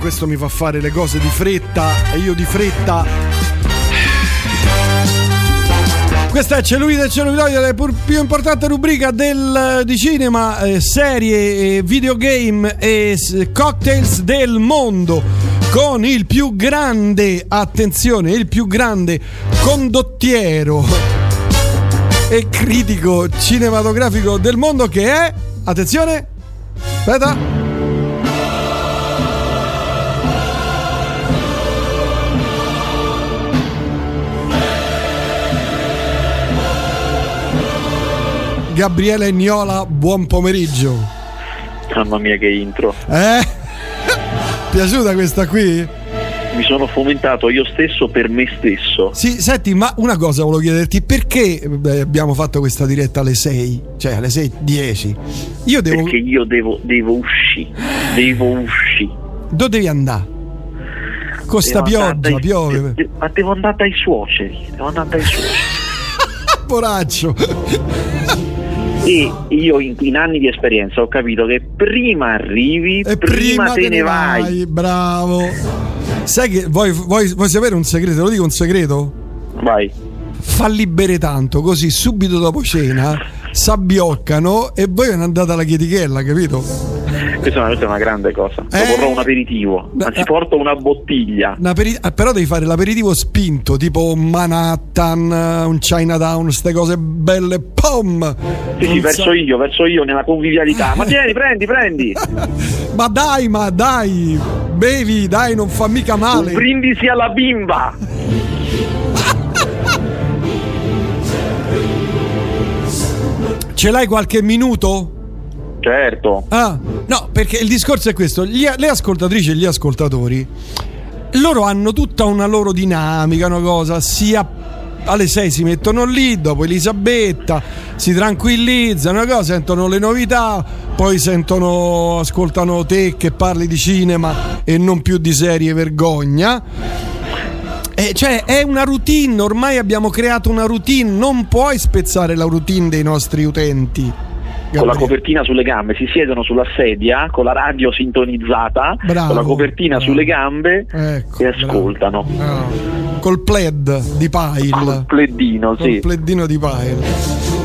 questo mi fa fare le cose di fretta e io di fretta. Questa è Cellulite e Celluloide, la più importante rubrica del, di cinema, eh, serie, eh, videogame e cocktails del mondo. Con il più grande, attenzione, il più grande condottiero e critico cinematografico del mondo che è, attenzione, aspetta. Gabriele Niola, buon pomeriggio. Mamma mia che intro. Eh? Piaciuta questa qui? Mi sono fomentato io stesso per me stesso. Sì, senti, ma una cosa volevo chiederti, perché abbiamo fatto questa diretta alle 6? Cioè alle 6.10? Io devo... Perché io devo, devo uscire. Devo uscire. Dove devi andare? Con sta Devo andare pioggia, dai- piove. de- ma devo andare dai suoceri. Devo andare dai suoceri. Poraccio. E io in, in anni di esperienza ho capito che prima arrivi, E prima, te, ne vai. Bravo. Sai che vuoi, vuoi- vuoi sapere un segreto? Te Lo dico un segreto? Vai. Falli bere tanto, così subito dopo cena s'abbioccano e voi ve ne andate alla chietichella, capito? Questa è una, una grande cosa. Eh. Proporrò un aperitivo. Anzi, Eh. porto una bottiglia. Un aperi- eh, però devi fare l'aperitivo spinto, tipo Manhattan, un Chinatown, queste cose belle, pom! Sì, sì, verso so- io, verso io nella convivialità. Ma tieni, prendi, prendi. Ma dai, ma dai, bevi, dai, non fa mica Un male. brindisi alla bimba. Ce l'hai qualche minuto? Certo. Ah, no, perché il discorso è questo: gli- le ascoltatrici e gli ascoltatori loro hanno tutta una loro dinamica, una cosa, sia alle 6 si mettono lì, dopo Elisabetta, si tranquillizzano, cosa, sentono le novità, poi sentono, ascoltano te che parli di cinema e non più di serie vergogna. Eh, cioè è una routine, ormai abbiamo creato una routine, non puoi spezzare la routine dei nostri utenti. Con la copertina sulle gambe, si siedono sulla sedia con la radio sintonizzata, Bravo, con la copertina bravo. sulle gambe Ecco, e bravo. ascoltano. Ah, Col plaid di Pile. Col pleddino, Col sì. pleddino di Pile.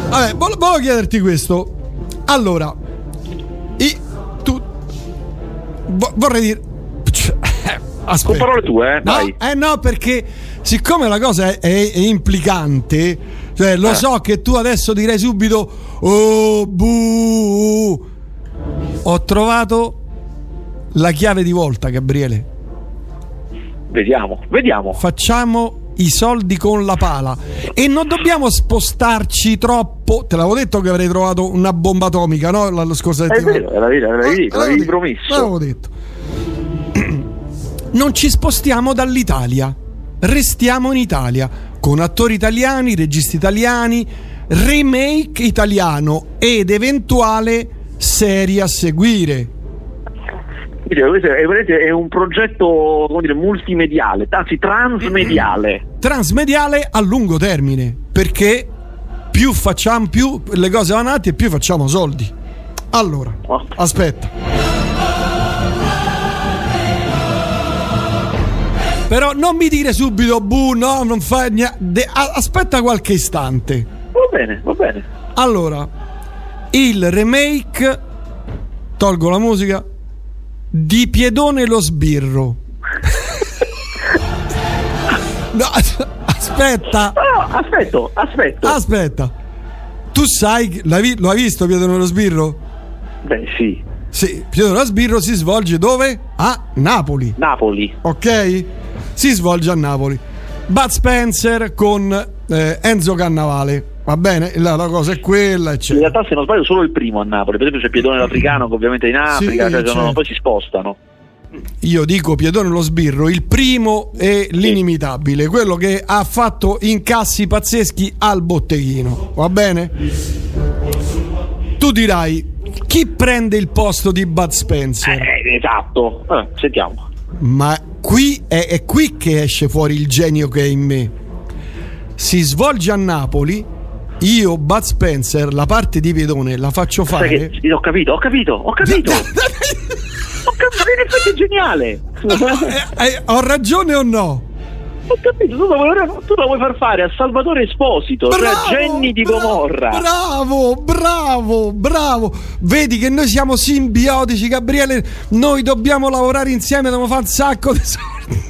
Vabbè, vol- volevo chiederti questo. Allora, i- tu vo- vorrei dire Aspetta. Con parole tue, eh? No, Dai. eh no, perché siccome la cosa è, è- è implicante, cioè lo Eh. so che tu adesso direi subito Oh, bu. Ho trovato la chiave di volta, Gabriele. Vediamo, vediamo. Facciamo i soldi con la pala e non dobbiamo spostarci troppo. Te l'avevo detto che avrei trovato una bomba atomica, no? La, la scorsa È settimana. vero, l'avevi, l'avevi, Eh, l'avevi detto, promesso. L'avevo detto. Non ci spostiamo dall'Italia, restiamo in Italia con attori italiani, registi italiani, remake italiano ed eventuale serie a seguire. Questo è, vedete, è un progetto come dire, multimediale, anzi transmediale. Transmediale a lungo termine, perché più facciamo, più le cose vanno avanti e più facciamo soldi. Allora, Oh. aspetta. Però non mi dire subito, bu, no, non fa niente. Aspetta qualche istante. Va bene, va bene. Allora, il remake, tolgo la musica, di Piedone lo sbirro. no, aspetta, Ah, aspetto, aspetto. aspetta. Tu sai, lo hai visto Piedone lo sbirro? Beh, sì. Sì, Piedone lo sbirro si svolge dove? A Napoli, Napoli. ok? Si svolge a Napoli. Bud Spencer con eh, Enzo Cannavale. Va bene, la, la cosa è quella, In eccetera. realtà, se non sbaglio, solo il primo a Napoli. Per esempio, c'è Piedone l'Africano, che ovviamente è in Africa, Sì, cioè, sono- poi si spostano. Io dico Piedone lo sbirro, il primo è l'inimitabile, quello che ha fatto incassi pazzeschi al botteghino, va bene? Tu dirai chi prende il posto di Bud Spencer? Eh, esatto. Eh, sentiamo. Ma qui è, è qui che esce fuori il genio che è in me. Si svolge a Napoli, io Bud Spencer la parte di Piedone la faccio fare. che, sì, ho capito, ho capito, ho capito. ho capito, vieni effetti è geniale. Eh, eh, ho ragione o no? Ho capito, tu lo, vuoi, tu lo vuoi far fare a Salvatore Esposito, cioè Jenny di bravo, Gomorra. Bravo, bravo, bravo. Vedi che noi siamo simbiotici, Gabriele. Noi dobbiamo lavorare insieme, dobbiamo fare un sacco di soldi.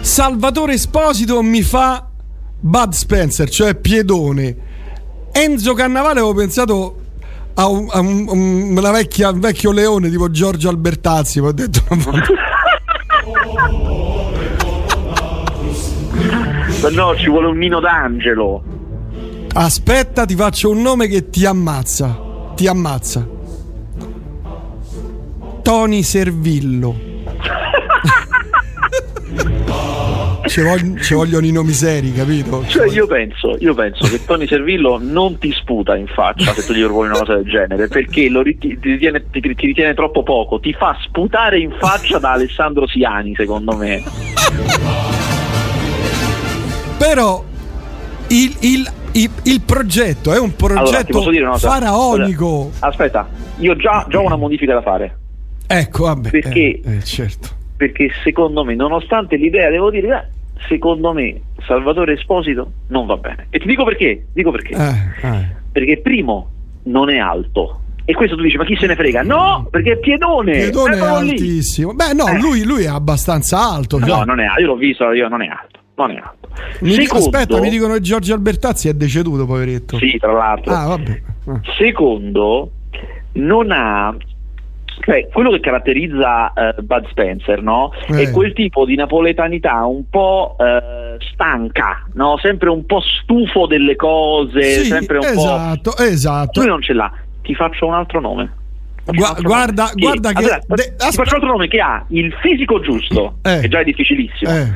Salvatore Esposito mi fa Bud Spencer, cioè Piedone. Enzo Cannavale avevo pensato a, un, a un, una vecchia, un vecchio leone tipo Giorgio Albertazzi. Ho detto, no, ci vuole un Nino d'Angelo. Aspetta, ti faccio un nome che ti ammazza. Ti ammazza. Tony Servillo. ci, voglio, ci, vogliono i nomi seri, capito? Cioè, io penso, io penso che Tony Servillo non ti sputa in faccia se tu gli proponi una cosa del genere, perché lo ti, ritiene, ti, ti, ritiene troppo poco, ti fa sputare in faccia da Alessandro Siani, secondo me. Però il, il, il, il progetto è un progetto allora, faraonico. Aspetta, io già, già ho una modifica da fare. Ecco, vabbè. Perché, eh, eh, certo. Perché secondo me, nonostante l'idea, devo dire, eh, secondo me Salvatore Esposito non va bene. E ti dico perché, dico perché. Eh, eh. Perché primo non è alto. E questo tu dici, ma chi se ne frega? No, perché è piedone. Piedone è altissimo. Lì. Beh, no, Eh. lui, lui, è abbastanza alto. No, già. non è alto. Io l'ho visto, io non è alto. Non è alto. Mi dico- Secondo, aspetta, mi dicono che Giorgio Albertazzi è deceduto, poveretto. Sì, tra l'altro. Ah, vabbè. Ah. Secondo, non ha. Cioè, quello che caratterizza eh, Bud Spencer, no? Eh. È quel tipo di napoletanità un po' eh, stanca, no? Sempre un po' stufo delle cose, Sì, sempre un esatto, po'. esatto. Lui non ce l'ha. Ti faccio un altro nome. Gua- guarda- nome. guarda che- allora, de- ti aspe- faccio un altro nome che ha il fisico giusto, Eh. che già è difficilissimo. Eh,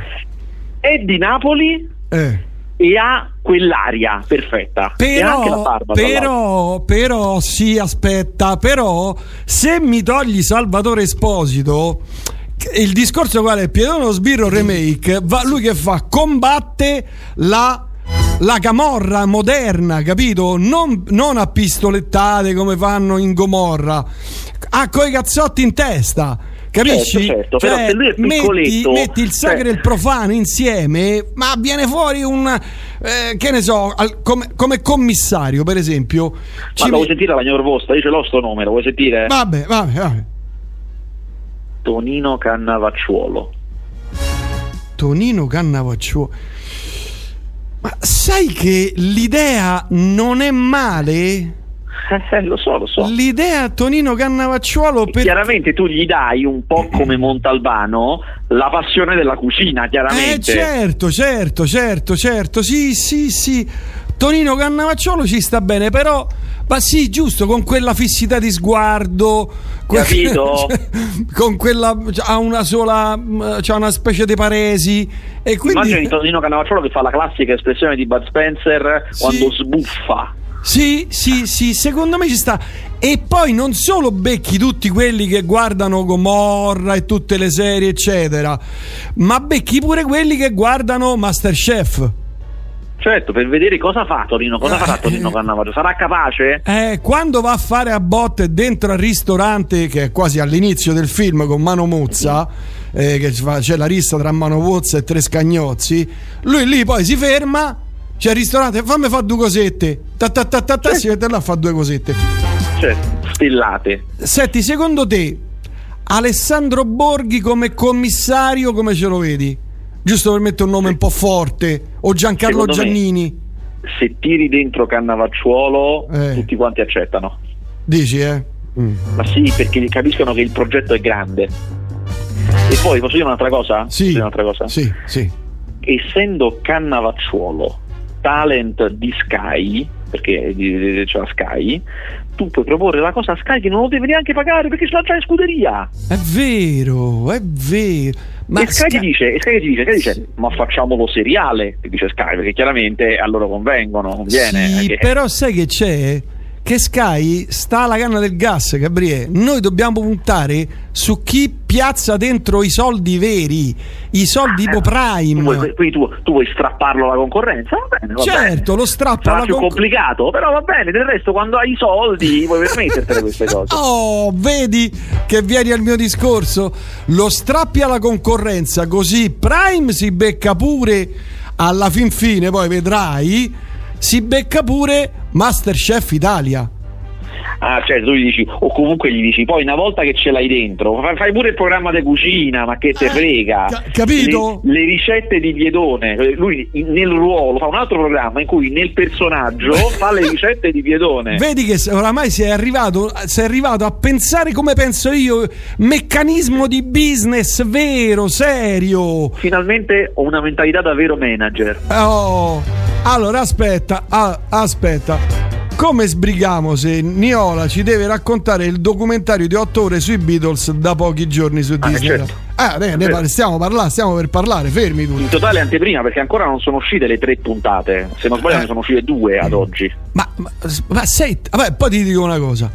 È di Napoli eh. E ha quell'aria perfetta. e anche la Però, barba. però, però, sì, aspetta, però se mi togli Salvatore Esposito, il discorso qual è? Piedone Sbirro Remake, va, lui che fa? Combatte la, la camorra moderna, capito? Non, non a pistolettate come fanno in Gomorra, ha coi cazzotti in testa. Capisci? Certo, certo, però se lui è metti, piccoletto, metti il sacro cioè- e il profano insieme, ma viene fuori un eh, che ne so, al- come, come commissario, per esempio. Ma ci lo vuoi met- sentire la mia proposta? Io ce l'ho sto nome, lo vuoi sentire? Vabbè, vabbè, vabbè. Tonino Cannavacciuolo. Tonino Cannavacciuolo. Ma sai che l'idea non è male? Eh, lo so, lo so. L'idea Tonino Cannavacciuolo per Chiaramente tu gli dai un po' come Montalbano la passione della cucina, Eh chiaramente. certo, certo, certo, certo. Sì, sì, sì. Tonino Cannavacciolo ci sta bene, però ma sì, giusto, con quella fissità di sguardo, que- Capito? con quella ha una sola c'ha una specie di paresi e quindi Immagini Tonino Cannavacciuolo che fa la classica espressione di Bud Spencer Sì. quando sbuffa. Sì, sì, sì, secondo me ci sta. E poi non solo becchi tutti quelli che guardano Gomorra e tutte le serie, eccetera, ma becchi pure quelli che guardano Masterchef. Certo, per vedere cosa fa Torino, cosa farà Torino Cannavacciuolo? Sarà capace? Eh, quando va a fare a botte dentro al ristorante, che è quasi all'inizio del film con Mano Mozza, eh, che c'è la rissa tra Mano Mozza e tre scagnozzi, lui lì poi si ferma, c'è il ristorante, fammi fare due cosette, ta ta ta ta, ta, si mette là a fare due cosette. Certo, stellate. Senti, secondo te, Alessandro Borghi come commissario, come ce lo vedi? Giusto per mettere un nome un po' forte, o Giancarlo Secondo me- Giannini, Se tiri dentro Cannavacciuolo, Eh. tutti quanti accettano. dici eh? Mm. Ma sì, perché capiscono che il progetto è grande. E poi posso dire un'altra cosa? Sì, dire un'altra cosa? sì, sì. Essendo Cannavacciuolo talent di Sky, perché c'è la Sky, tu puoi proporre la cosa a Sky che non lo deve neanche pagare perché ce l'ha già in scuderia. È vero, è vero. Ma e Sky, Sky- ti dice, e Sky ti dice, Sky dice, Sì. ma facciamolo seriale, ti dice Sky, perché chiaramente a loro convengono, conviene. Sì, che- però sai che c'è? che Sky sta alla canna del gas, Gabriele. Noi dobbiamo puntare su chi piazza dentro i soldi veri, i soldi tipo Prime. Tu vuoi, quindi tu, tu vuoi strapparlo alla concorrenza? Va bene, va certo, bene. lo strappo Sarà più concorrenza. complicato, però va bene. Del resto, quando hai i soldi, puoi permettertene queste cose. Oh, vedi che vieni al mio discorso? Lo strappi alla concorrenza, così Prime si becca pure alla fin fine, poi vedrai, si becca pure Masterchef Italia. Ah, cioè tu gli dici, o comunque gli dici, poi una volta che ce l'hai dentro, fai, pure il programma di cucina, ma che te frega. ca- capito? Le, le ricette di Piedone, lui in- nel ruolo fa un altro programma in cui nel personaggio fa le ricette di Piedone. Vedi che oramai sei arrivato, sei arrivato a pensare come penso io, meccanismo di business vero, serio. Finalmente ho una mentalità da vero manager. Oh, allora aspetta, ah, aspetta. Come sbrighiamo se Niola ci deve raccontare il documentario di 8 ore sui Beatles da pochi giorni su Ah, Disney? certo. Ah, ne, ne par- stiamo parlando, stiamo per parlare, fermi tutti. In totale anteprima, perché ancora non sono uscite le tre puntate. Se non sbaglio, Eh. ne sono uscite due ad oggi. Ma, ma, ma sei, vabbè, poi ti dico una cosa.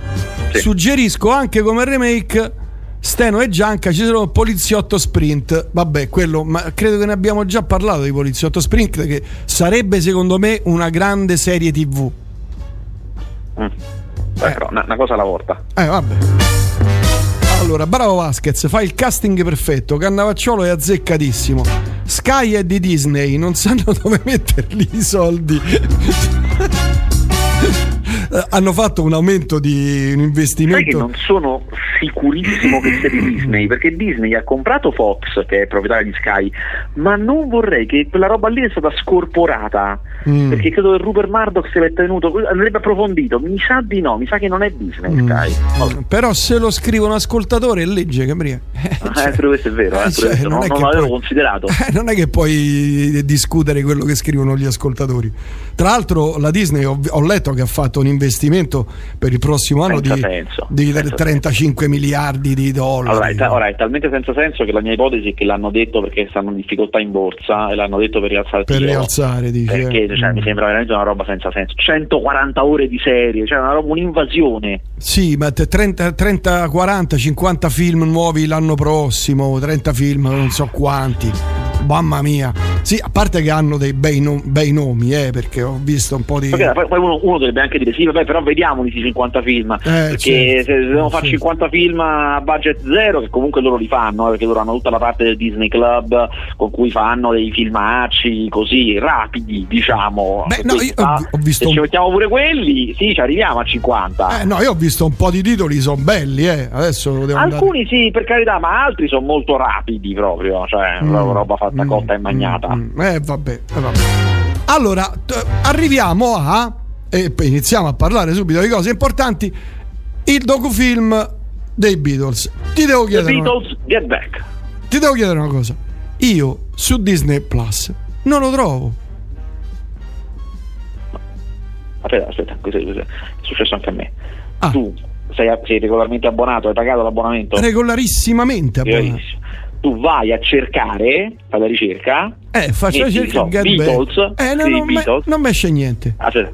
Sì. Suggerisco anche come remake Steno e Gianca ci sono Poliziotto Sprint. Vabbè, quello, ma credo che ne abbiamo già parlato di Poliziotto Sprint che sarebbe secondo me una grande serie TV. Mm. Beh, però una, una cosa alla volta. Eh, vabbè. Allora, bravo Vasquez, fai il casting perfetto. Cannavacciolo è azzeccatissimo. Sky è di Disney, non sanno dove metterli i soldi. Eh, Hanno fatto un aumento di un Sai che investimento. non sono sicurissimo che sia di Disney, perché Disney ha comprato Fox, che è proprietaria di Sky, ma non vorrei che quella roba lì è stata scorporata, Mm. perché credo che Rupert Murdoch se l'è tenuto, andrebbe approfondito, mi sa di no, mi sa che non è Disney Mm. Sky. Vabbè. Però se lo scrive un ascoltatore è legge, Gabriele. Eh, Eh, pure questo è vero, eh, eh, cioè, questo, non, è non l'avevo poi- considerato. Eh, non è che puoi discutere quello che scrivono gli ascoltatori. Tra l'altro, la Disney ho, ho letto che ha fatto un investimento per il prossimo anno Senza di, senso, di senza 35 miliardi di dollari. Allora è, ta- ora, è talmente senza senso che la mia ipotesi è che l'hanno detto perché stanno in difficoltà in borsa e l'hanno detto per rialzare per rialzare, dice. Perché cioè, Mm. mi sembra veramente una roba senza senso. 140 ore di serie, cioè una roba, un'invasione. Sì, ma te- 30, 30, 40, 50 film nuovi l'anno prossimo, 30 film, non so quanti. Mamma mia. Sì, a parte che hanno dei bei, no- bei nomi, eh, perché ho visto un po' di... Perché poi uno, uno dovrebbe anche dire sì, vabbè, però vediamoli questi 50 film. perché certo. se devono fare Sì. 50 film a budget zero, che comunque loro li fanno, eh, perché loro hanno tutta la parte del Disney Club con cui fanno dei filmacci così rapidi, diciamo. Beh, Se no, io fa- ho visto Se ci mettiamo pure quelli, sì, ci arriviamo a 50. Eh, no, io ho visto un po' di titoli, sono belli, eh. Adesso devo andare... Alcuni sì, per carità, ma altri sono molto rapidi proprio, cioè Mm, roba fatta mm, cotta e magnata. mm, mm. Eh, vabbè, eh, vabbè. Allora, t- arriviamo a. E iniziamo a parlare subito di cose importanti. Il docufilm dei Beatles. Ti devo The chiedere, una, Beatles Get Back. ti devo chiedere una cosa. Io su Disney Plus non lo trovo. Aspetta, aspetta, è successo anche a me. Ah. Tu sei, sei regolarmente abbonato, hai pagato l'abbonamento? Regolarissimamente abbonato. Tu vai a cercare, fai la ricerca. Eh, faccio la metti, ricerca so, Beatles. Eh, no, non, me, Beatles. non mi esce niente. Aspetta,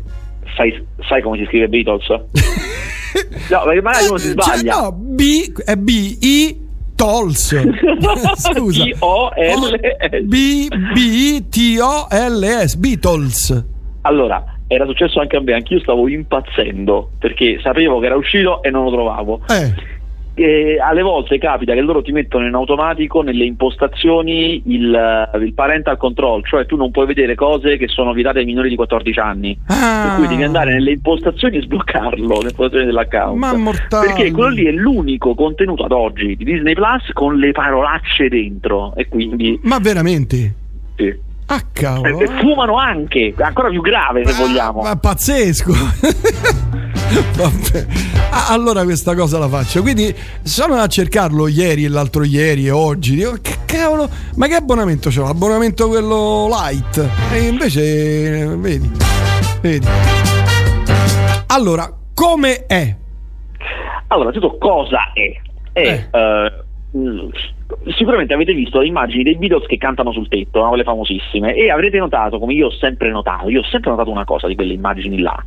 sai, sai come si scrive Beatles? no, perché magari uno si Cioè, sbaglia. no, B è B I Tols. Scusa. B-O-L-S. B B T O L S Beatles. Allora, era successo anche a me, anch'io stavo impazzendo perché sapevo che era uscito e non lo trovavo. Eh, E alle volte capita che loro ti mettono in automatico nelle impostazioni il, il parental control, cioè tu non puoi vedere cose che sono vietate ai minori di 14 anni. Ah. Per cui devi andare nelle impostazioni e sbloccarlo, nelle impostazioni dell'account. Perché quello lì è l'unico contenuto ad oggi di Disney Plus con le parolacce dentro. E quindi ma veramente? sì. Ah, cavolo. E fumano anche, ancora più grave se Ah, vogliamo. Ma pazzesco. Vabbè. Ah, allora questa cosa la faccio. Quindi sono a cercarlo ieri e l'altro ieri e oggi. Dico, che cavolo, ma che abbonamento c'ho? L'abbonamento quello light. E invece, eh, vedi, vedi. Allora, come è? Allora, tutto cosa è? È Eh. eh, sicuramente avete visto le immagini dei Beatles che cantano sul tetto, no? quelle famosissime, e avrete notato, come io ho sempre notato, io ho sempre notato una cosa di quelle immagini là,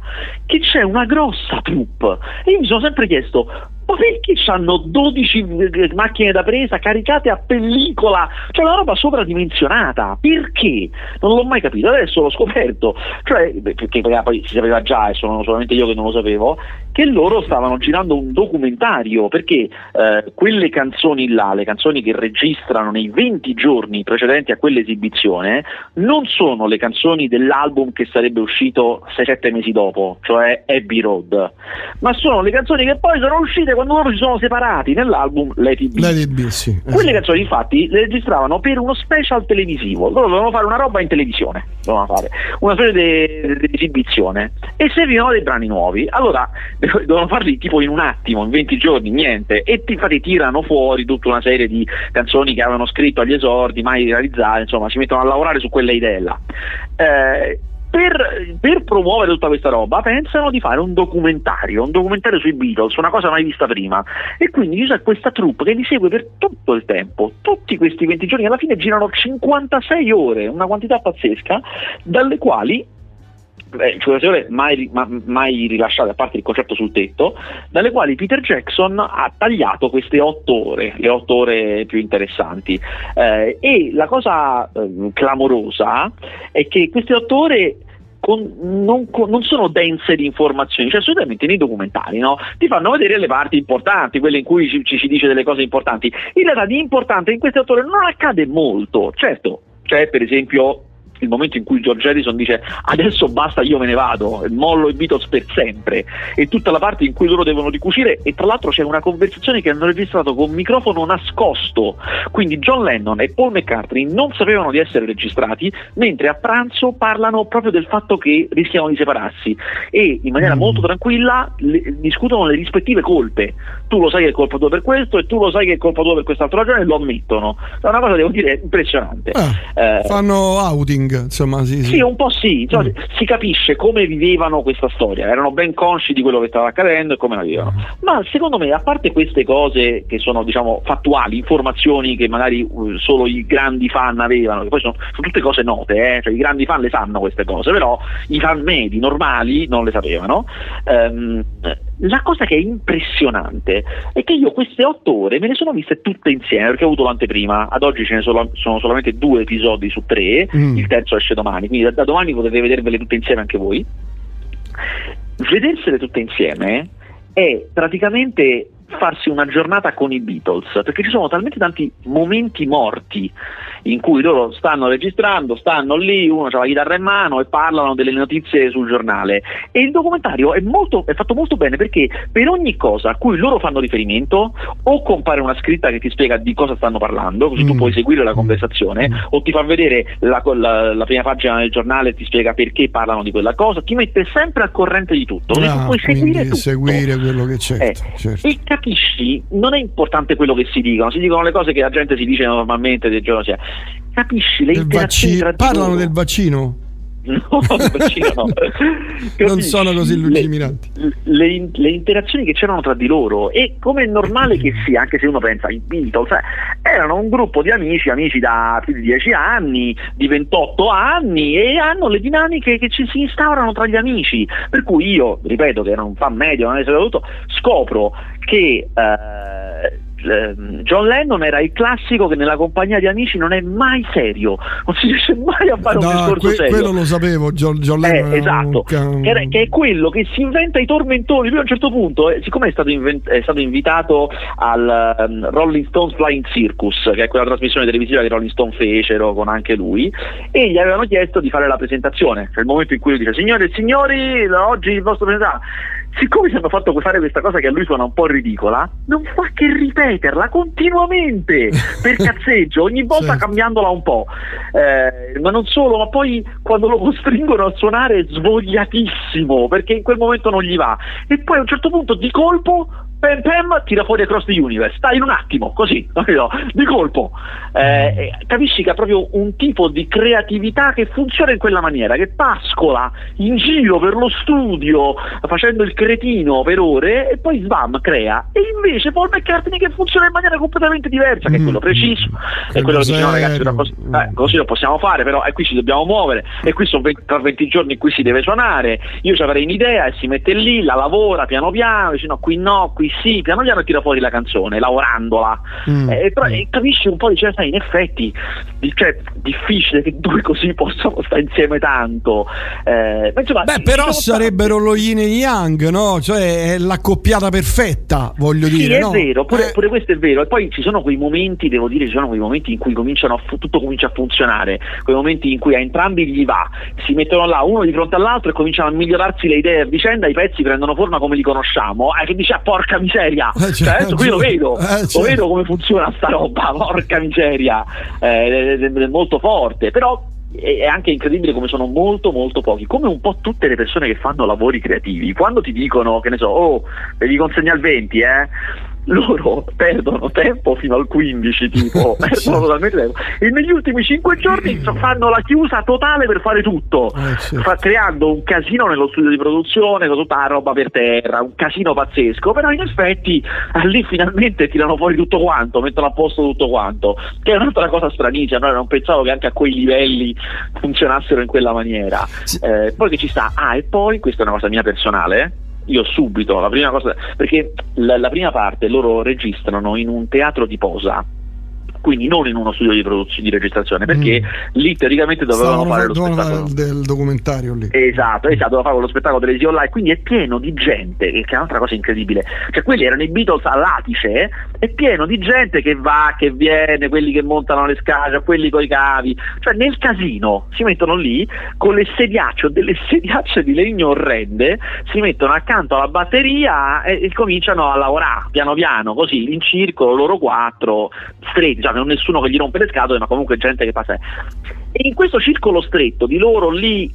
che c'è una grossa troupe. E io mi sono sempre chiesto, ma perché hanno 12 macchine da presa caricate a pellicola? Cioè una roba sovradimensionata. Perché? Non l'ho mai capito, adesso l'ho scoperto. Cioè, perché poi si sapeva già, e sono solamente io che non lo sapevo, che loro stavano girando un documentario, perché eh, quelle canzoni là, le canzoni che registrano nei 20 giorni precedenti a quell'esibizione, non sono le canzoni dell'album che sarebbe uscito 6-7 mesi dopo, cioè Abbey Road, ma sono le canzoni che poi sono uscite quando loro si sono separati nell'album Let It Be. Let It Be sì, esatto. Quelle canzoni infatti le registravano per uno special televisivo, loro dovevano fare una roba in televisione, dovevano fare una specie di esibizione e servivano dei brani nuovi. Allora dovevano farli tipo in un attimo, in 20 giorni, niente, e infatti tirano fuori tutta una serie di canzoni che avevano scritto agli esordi, mai realizzate, insomma si mettono a lavorare su quella idea là. Eh, per, per, promuovere tutta questa roba pensano di fare un documentario, un documentario sui Beatles, una cosa mai vista prima. E quindi usa questa troupe che li segue per tutto il tempo, tutti questi 20 giorni, alla fine girano 56 ore, una quantità pazzesca, dalle quali eh, 56 ore mai, ma, mai, rilasciate, a parte il concerto sul tetto, dalle quali Peter Jackson ha tagliato queste 8 ore, le 8 ore più interessanti. Eh, e la cosa eh, clamorosa è che queste 8 ore con, non, con, non, sono dense di informazioni, cioè solitamente nei documentari no? ti fanno vedere le parti importanti, quelle in cui ci, ci si dice delle cose importanti. In realtà di importante in queste 8 ore non accade molto, certo, c'è per esempio il momento in cui George Harrison dice adesso basta io me ne vado, mollo i Beatles per sempre. E tutta la parte in cui loro devono ricucire e tra l'altro c'è una conversazione che hanno registrato con microfono nascosto, quindi John Lennon e Paul McCartney non sapevano di essere registrati mentre a pranzo parlano proprio del fatto che rischiano di separarsi. E in maniera mm. molto tranquilla le, discutono le rispettive colpe, tu lo sai che è colpa tua per questo e tu lo sai che è colpa tua per quest'altra ragione e lo ammettono, è una cosa devo dire impressionante. Ah, eh, fanno outing insomma, sì, sì. sì un po' sì, insomma, mm. si capisce come vivevano questa storia, erano ben consci di quello che stava accadendo e come la vivevano. Mm. Ma secondo me, a parte queste cose che sono diciamo fattuali, informazioni che magari uh, solo i grandi fan avevano, che poi sono, sono tutte cose note, eh? cioè, i grandi fan le sanno queste cose, però i fan medi, normali, non le sapevano. Um, la cosa che è impressionante è che io queste otto ore me ne sono viste tutte insieme perché ho avuto l'anteprima, ad oggi ce ne sono, sono solamente due episodi su tre, mm. il terzo esce domani, quindi da, da domani potete vedervele tutte insieme anche voi. Vedersele tutte insieme è praticamente farsi una giornata con i Beatles, perché ci sono talmente tanti momenti morti in cui loro stanno registrando, stanno lì, uno ha la chitarra in mano e parlano delle notizie sul giornale. E il documentario è, molto, è fatto molto bene perché per ogni cosa a cui loro fanno riferimento, o compare una scritta che ti spiega di cosa stanno parlando, così mm. tu puoi seguire la conversazione, mm. o ti fa vedere la, la, la, prima pagina del giornale e ti spiega perché parlano di quella cosa, ti mette sempre al corrente di tutto, ah, puoi seguire tutto. seguire quello che c'è. Eh, certo. E capisci, non è importante quello che si dicono, si dicono le cose che la gente si dice normalmente del giorno sia. Capisci le interazioni vac- Parlano del vaccino? No, non sono così lungimiranti. Le, le, le, interazioni che c'erano tra di loro e come è normale che sia, anche se uno pensa ai Beatles, eh, erano un gruppo di amici, amici da più di 10 anni, di 28 anni e hanno le dinamiche che ci si instaurano tra gli amici. Per cui io, ripeto che era un fan medio, non è tutto, scopro che eh, John Lennon era il classico che nella compagnia di amici non è mai serio, non si riesce mai a fare no, un discorso que- serio. Quello lo sapevo, John, John eh, Lennon. Eh, esatto, un... che, è, che, è quello che si inventa i tormentoni. Lui a un certo punto, eh, siccome è stato, invent- è stato, invitato al um, Rolling Stones Flying Circus, che è quella trasmissione televisiva che Rolling Stone fecero con anche lui, e gli avevano chiesto di fare la presentazione, cioè il momento in cui lui dice signore e signori, oggi il vostro presentato siccome ci hanno fatto fare questa cosa che a lui suona un po' ridicola, non fa che ripeterla continuamente per cazzeggio, ogni volta sì. cambiandola un po'. Eh, ma non solo, ma poi quando lo costringono a suonare è svogliatissimo perché in quel momento non gli va. E poi a un certo punto di colpo pem pem, tira fuori Across the Universe, stai in un attimo, così, di colpo. Eh, capisci che ha proprio un tipo di creatività che funziona in quella maniera, che pascola in giro per lo studio facendo il cretino per ore e poi sbam crea. E invece Paul McCartney che funziona in maniera completamente diversa, che è quello mm. preciso, mm. è quello che dice no ragazzi, cosa, eh, così lo possiamo fare, però e qui ci dobbiamo muovere, e qui sono 20, tra 20 giorni in cui si deve suonare, io ci avrei un'idea e si mette lì, la lavora piano piano, dice no, qui no, qui sì, piano piano tira fuori la canzone, lavorandola. Mm. Eh, però, e capisci un po' di certa in effetti, cioè, difficile che due così possano stare insieme tanto. Eh, insomma, Beh, però sarebbero tanti. lo yin e yang, no? Cioè è l'accoppiata perfetta, voglio sì, dire. Sì, è no? vero, pure, eh. pure, questo è vero. E poi ci sono quei momenti, devo dire, ci sono quei momenti in cui a, tutto comincia a funzionare, quei momenti in cui a entrambi gli va, si mettono là uno di fronte all'altro e cominciano a migliorarsi le idee a vicenda, i pezzi prendono forma come li conosciamo. Eh, che dice, ah, porca miseria! Eh, cioè, adesso qui lo vedo, eh, certo. lo vedo come funziona sta roba, porca miseria! Eh, è, è molto forte, però è anche incredibile come sono molto molto pochi, come un po' tutte le persone che fanno lavori creativi, quando ti dicono che ne so, oh, devi consegnare il 20, eh? Loro perdono tempo fino al 15 tipo tempo e negli ultimi 5 giorni fanno la chiusa totale per fare tutto. Eh, certo. Fa, creando un casino nello studio di produzione con tutta la roba per terra un casino pazzesco. Però in effetti lì finalmente tirano fuori tutto quanto mettono a posto tutto quanto che è un'altra cosa stranissima. No? non pensavo che anche a quei livelli funzionassero in quella maniera. Eh, poi che ci sta? Ah e poi questa è una cosa mia personale io subito, la prima cosa, perché la, la prima parte loro registrano in un teatro di posa quindi non in uno studio di produzione di registrazione, perché mm. lì teoricamente dovevano fare lo spettacolo del documentario lì. Esatto, esatto, dovevano fare lo spettacolo televisivo online, quindi è pieno di gente, che è un'altra cosa incredibile. Cioè quelli erano i Beatles all'Atice, è pieno di gente che va, che viene, quelli che montano le scale, quelli con i cavi, cioè nel casino si mettono lì con le sediacce o delle sediacce di legno orrende, si mettono accanto alla batteria e, e cominciano a lavorare piano piano, così in circolo loro quattro, stretti, cioè non nessuno che gli rompe le scatole, ma comunque gente che passa. E in questo circolo stretto di loro lì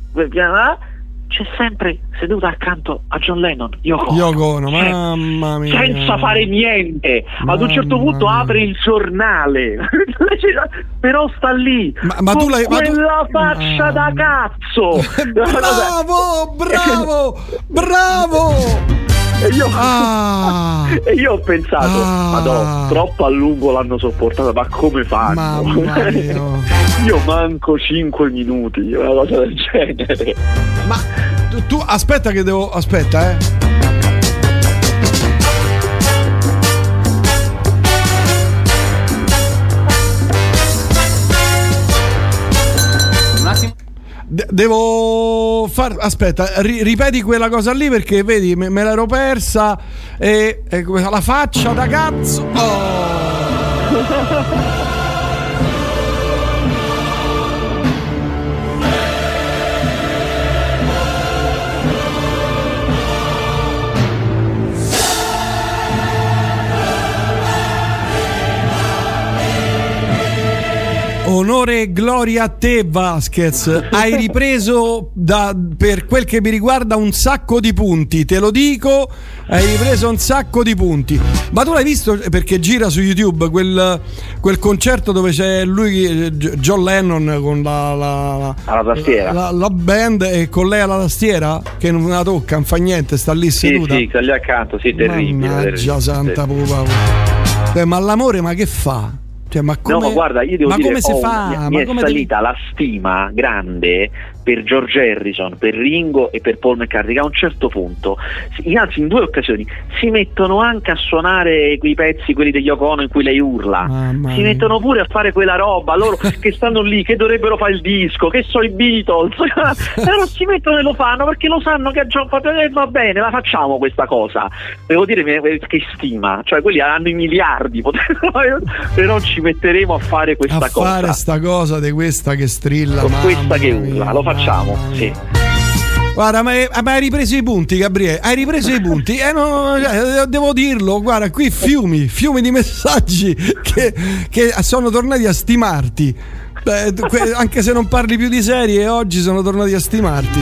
c'è sempre seduta accanto a John Lennon Yoko, Yoko Ono, cioè, mamma mia senza fare niente mamma ad un certo punto mia. apre il giornale però sta lì ma, ma tu l'hai quella tu... faccia ah. da cazzo bravo bravo bravo e io, ah, e io ho pensato, ah, madò, troppo a lungo l'hanno sopportata, ma come fanno? io manco 5 minuti, una cosa del genere. Ma tu, tu aspetta che devo. Aspetta, eh. Devo far. Aspetta, ri- ripeti quella cosa lì perché vedi, me, me l'ero persa. E, e la faccia da cazzo. Oh. Onore e gloria a te Vasquez, hai ripreso da, per quel che mi riguarda un sacco di punti, te lo dico, hai ripreso un sacco di punti. Ma tu l'hai visto perché gira su YouTube quel, quel concerto dove c'è lui, John Lennon con la, la, la, tastiera. La, la, band e con lei alla tastiera che non la tocca, non fa niente, sta lì seduta. Sì, sì, sta lì accanto, sì, terribile. Mannaggia terribile. santa pupa. Eh, ma l'amore ma che fa? Cioè, ma come, no, ma guarda, io devo ma dire, come si oh, fa? Mi, mi è salita la stima grande per George Harrison, per Ringo e per Paul McCartney che a un certo punto, anzi in due occasioni, si mettono anche a suonare quei pezzi, quelli degli Yoko in cui lei urla, Mamma si mettono pure a fare quella roba, loro che stanno lì, che dovrebbero fare il disco, che so i Beatles, però si mettono e lo fanno perché lo sanno che a John eh, va bene, la facciamo questa cosa. Devo dire che stima, cioè quelli hanno i miliardi, però ci metteremo a fare questa a cosa. A fare sta cosa di questa che strilla. Con questa che urla, lo facciamo facciamo, sì. Guarda, ma, ma, hai ripreso i punti, Gabriele? Hai ripreso i punti? Eh, no, cioè, devo dirlo, guarda, qui fiumi, fiumi di messaggi che, che sono tornati a stimarti. Beh, anche se non parli più di serie, oggi sono tornati a stimarti.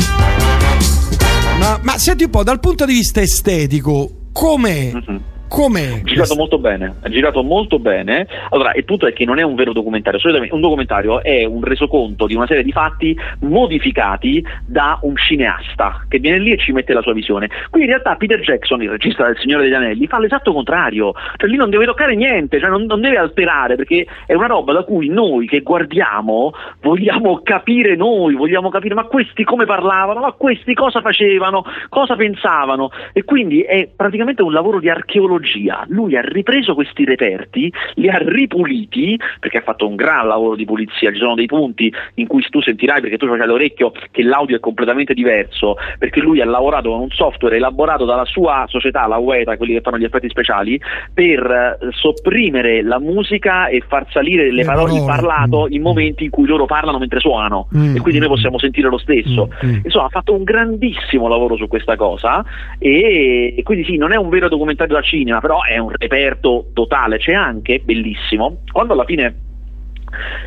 Ma, ma senti un po', dal punto di vista estetico, com'è? Mm-hmm Com'è? Girato molto bene, è girato molto bene. Allora, il punto è che non è un vero documentario, solitamente un documentario è un resoconto di una serie di fatti modificati da un cineasta che viene lì e ci mette la sua visione. Qui in realtà Peter Jackson, il regista del Signore degli Anelli, fa l'esatto contrario, cioè lì non deve toccare niente, cioè non, non deve alterare perché è una roba da cui noi che guardiamo vogliamo capire noi, vogliamo capire ma questi come parlavano, ma questi cosa facevano, cosa pensavano e quindi è praticamente un lavoro di archeologia tecnologia. Lui ha ripreso questi reperti, li ha ripuliti, perché ha fatto un gran lavoro di pulizia, ci sono dei punti in cui tu sentirai, perché tu hai l'orecchio, che l'audio è completamente diverso, perché lui ha lavorato con un software elaborato dalla sua società, la UETA, quelli che fanno gli effetti speciali, per eh, sopprimere la musica e far salire le, parole, il parlato in momenti in cui loro parlano mentre suonano mm. e quindi noi possiamo sentire lo stesso. Mm. mm. Insomma, ha fatto un grandissimo lavoro su questa cosa e, e quindi sì, non è un vero documentario da cinema, cinema, però è un reperto totale, c'è anche, bellissimo, quando alla fine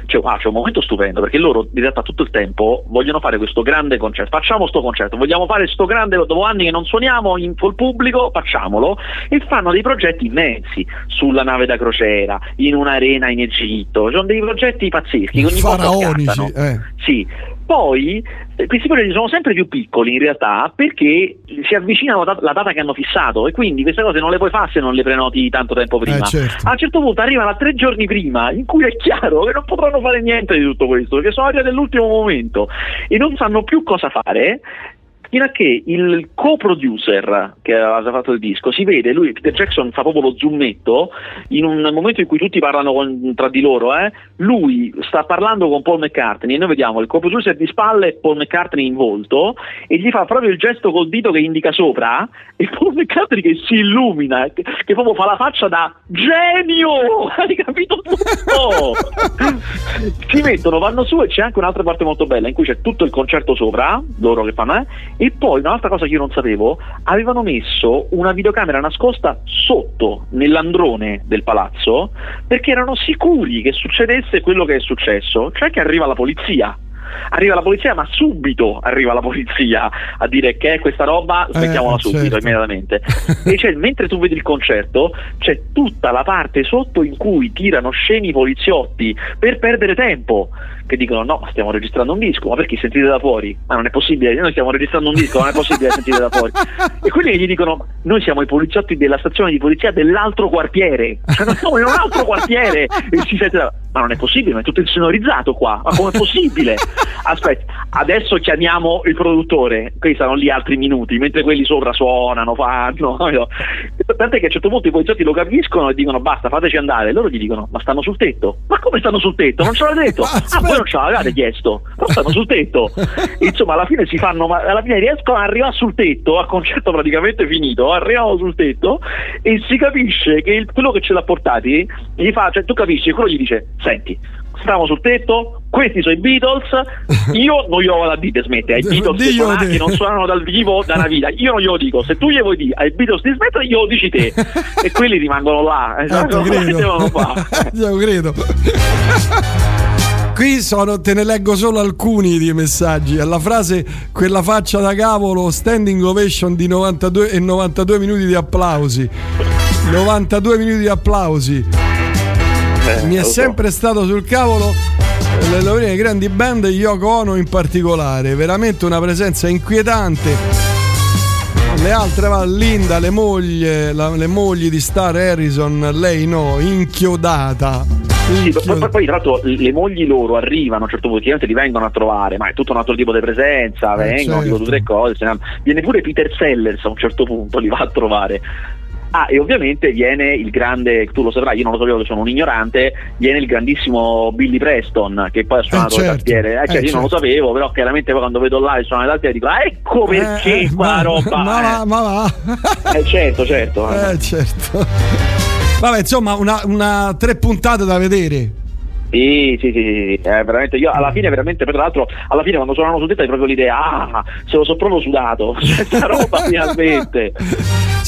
cioè, ah, c'è un momento stupendo perché loro in realtà tutto il tempo vogliono fare questo grande concerto. Facciamo sto concerto, vogliamo fare sto grande dopo anni che non suoniamo in, col pubblico facciamolo. E fanno dei progetti immensi sulla nave da crociera in un'arena in Egitto. Sono dei progetti pazzeschi ogni Faraonici, volta eh. sì, poi eh, questi progetti sono sempre più piccoli in realtà perché si avvicinano la data che hanno fissato e quindi queste cose non le puoi fare se non le prenoti tanto tempo prima. Eh, certo. A un certo punto arrivano a tre giorni prima in cui è chiaro che non potranno fare niente di tutto questo perché sono arrivati all'ultimo momento e non sanno più cosa fare fino a che il co-producer che aveva fatto il disco si vede, lui Peter Jackson fa proprio lo zoometto in un momento in cui tutti parlano con, tra di loro, eh, lui sta parlando con Paul McCartney e noi vediamo il co-producer di spalle e Paul McCartney in volto e gli fa proprio il gesto col dito che indica sopra e Paul McCartney che si illumina, che, che proprio fa la faccia da genio, hai capito tutto? si mettono, vanno su e c'è anche un'altra parte molto bella in cui c'è tutto il concerto sopra, loro che fanno, eh, e poi un'altra cosa che io non sapevo, avevano messo una videocamera nascosta sotto nell'androne del palazzo perché erano sicuri che succedesse quello che è successo, cioè che arriva la polizia arriva la polizia, ma subito arriva la polizia a dire che è questa roba, smettiamola eh, subito, certo. immediatamente. e cioè, mentre tu vedi il concerto, c'è tutta la parte sotto in cui tirano scemi poliziotti per perdere tempo che dicono no, stiamo registrando un disco, ma perché sentite da fuori? Ma non è possibile, noi stiamo registrando un disco, non è possibile sentire da fuori. E quelli gli dicono noi siamo i poliziotti della stazione di polizia dell'altro quartiere, cioè noi siamo in un altro quartiere e si sente da... ma non è possibile, ma è tutto insonorizzato qua, ma com'è possibile? Aspetta, adesso chiamiamo il produttore, questi stanno lì altri minuti, mentre quelli sopra suonano, fanno, no? tant'è che a un certo punto i poliziotti lo capiscono e dicono basta, fateci andare, loro gli dicono ma stanno sul tetto, ma come stanno sul tetto? Non ce l'ha detto, ah, non ce l'avevate chiesto, però stanno sul tetto. Insomma, alla fine si fanno, ma alla fine riescono ad arrivare sul tetto, a concetto praticamente finito, arrivano sul tetto e si capisce che il, quello che ce l'ha portati gli fa, cioè tu capisci, quello gli dice, senti, stiamo sul tetto, questi sono i Beatles, io non glielo vado a dire smette, ai Beatles che non suonano dal vivo da una vita, io non glielo dico, se tu gli vuoi dire ai Beatles di smettere glielo dici te e quelli rimangono là, eh, ah, credo. Io credo. Qui sono, te ne leggo solo alcuni di messaggi. Alla frase quella faccia da cavolo, standing ovation di 92 e 92 minuti di applausi. 92 minuti di applausi. Eh, Mi è sempre stato sul cavolo le lavorine di grandi band e Yoko Ono in particolare. Veramente una presenza inquietante. Le altre va Linda, le mogli, la, le mogli di Star Harrison, lei no, inchiodata. Sì, poi, poi, tra l'altro le mogli loro arrivano a un certo punto, chiaramente li vengono a trovare, ma è tutto un altro tipo di presenza, eh, vengono, certo. dico tutte le cose. Viene pure Peter Sellers a un certo punto, li va a trovare. Ah, e ovviamente viene il grande, tu lo saprai, io non lo sapevo che sono un ignorante, viene il grandissimo Billy Preston, che poi ha suonato eh certo, il tastiere. Eh, cioè, eh, io certo. non lo certo. sapevo, però chiaramente poi quando vedo là il suono del tastiere dico, ah, ecco perché eh, qua roba. Ma va, ma va. Eh certo, certo. Eh certo. Vabbè, insomma, una, una tre puntate da vedere. Sì, sì, sì, sì, eh, veramente io alla fine veramente tra l'altro alla fine quando suonano su tetto hai proprio l'idea ah, se lo so proprio sudato questa roba finalmente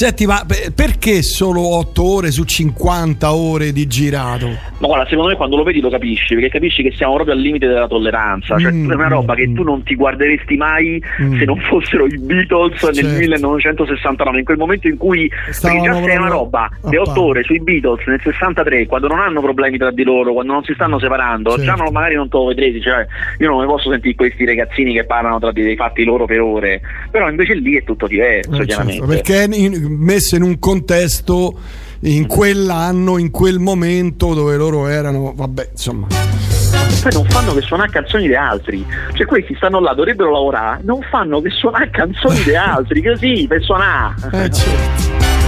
Senti, ma perché solo 8 ore su 50 ore di girato? Ma guarda, secondo me quando lo vedi lo capisci, perché capisci che siamo proprio al limite della tolleranza, cioè mm, è una roba mm, che tu non ti guarderesti mai mm. se non fossero i Beatles certo. nel 1969, in quel momento in cui Stavano già sei una roba, le 8 ore sui Beatles nel 63, quando non hanno problemi tra di loro, quando non si stanno separando, certo. già non, magari non te lo vedresti, cioè io non mi posso sentire questi ragazzini che parlano tra di dei fatti loro per ore, però invece lì è tutto diverso, eh, chiaramente. Certo, perché in, messo in un contesto in quell'anno, in quel momento dove loro erano, vabbè, insomma. Poi non fanno che suonare canzoni di altri, cioè questi stanno là, dovrebbero lavorare, non fanno che suonare canzoni di altri, così per suonare. Eh, certo.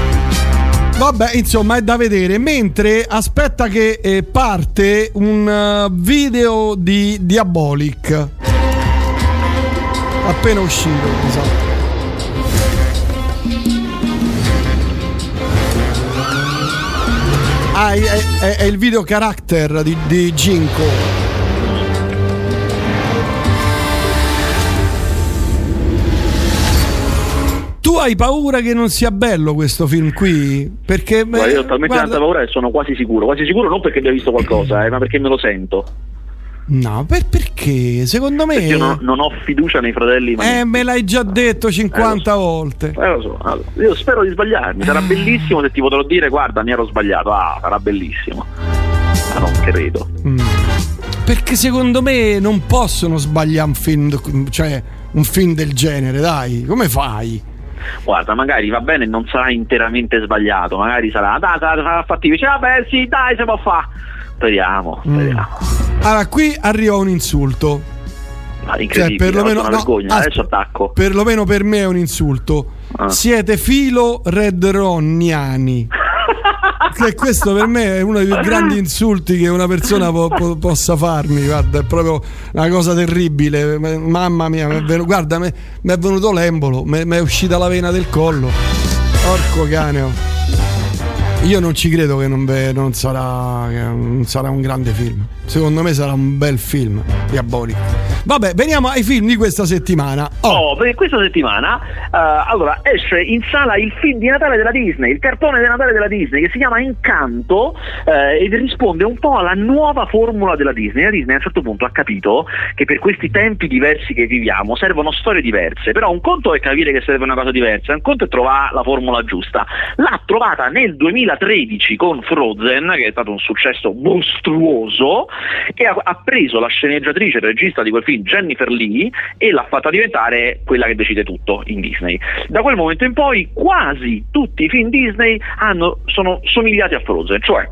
Vabbè, insomma, è da vedere. Mentre aspetta che eh, parte un uh, video di Diabolic. Appena uscito, esatto. Ah, è, è, è il video character di, di Ginko. Tu hai paura che non sia bello questo film qui? Perché guarda, io ho talmente guarda... tanta paura che sono quasi sicuro. Quasi sicuro non perché abbia visto qualcosa, eh, ma perché me lo sento. No, per, perché? Secondo me. Perché io non, non, ho fiducia nei fratelli. Eh, me l'hai già detto 50 eh, so. volte. Eh, lo so. Allora, io spero di sbagliarmi. Sarà bellissimo se ti potrò dire: guarda, mi ero sbagliato. Ah, sarà bellissimo. Ma non credo. Mm. Perché secondo me non possono sbagliare un film, cioè un film del genere, dai. Come fai? Guarda magari va bene non sarà interamente sbagliato magari sarà dai sarà fattivo dice vabbè sì dai se può fare Speriamo, speriamo. Mm. Allora, qui arriva un insulto. Ah, cioè, perlomeno, no, vergogna, adesso attacco. Perlomeno per me è un insulto. Ah. Siete filo redronniani. che questo per me è uno dei più grandi insulti che una persona po- po- possa farmi. Guarda, è proprio una cosa terribile. Mamma mia, venuto, guarda, mi è venuto l'embolo, mi è uscita la vena del collo. Porco caneo. Oh. Io non ci credo che non, ve, non, sarà, che non sarà un grande film. Secondo me sarà un bel film diabolico. Vabbè, veniamo ai film di questa settimana. Oh, oh per questa settimana uh, allora esce in sala il film di Natale della Disney, il cartone di Natale della Disney che si chiama Incanto uh, ed risponde un po' alla nuova formula della Disney. La Disney a un certo punto ha capito che per questi tempi diversi che viviamo servono storie diverse, però un conto è capire che serve una cosa diversa, un conto è trovare la formula giusta. L'ha trovata nel 2013 con Frozen, che è stato un successo mostruoso, che ha, ha preso la sceneggiatrice e regista di quel film film Jennifer Lee e l'ha fatta diventare quella che decide tutto in Disney. Da quel momento in poi quasi tutti i film Disney hanno, sono somigliati a Frozen, cioè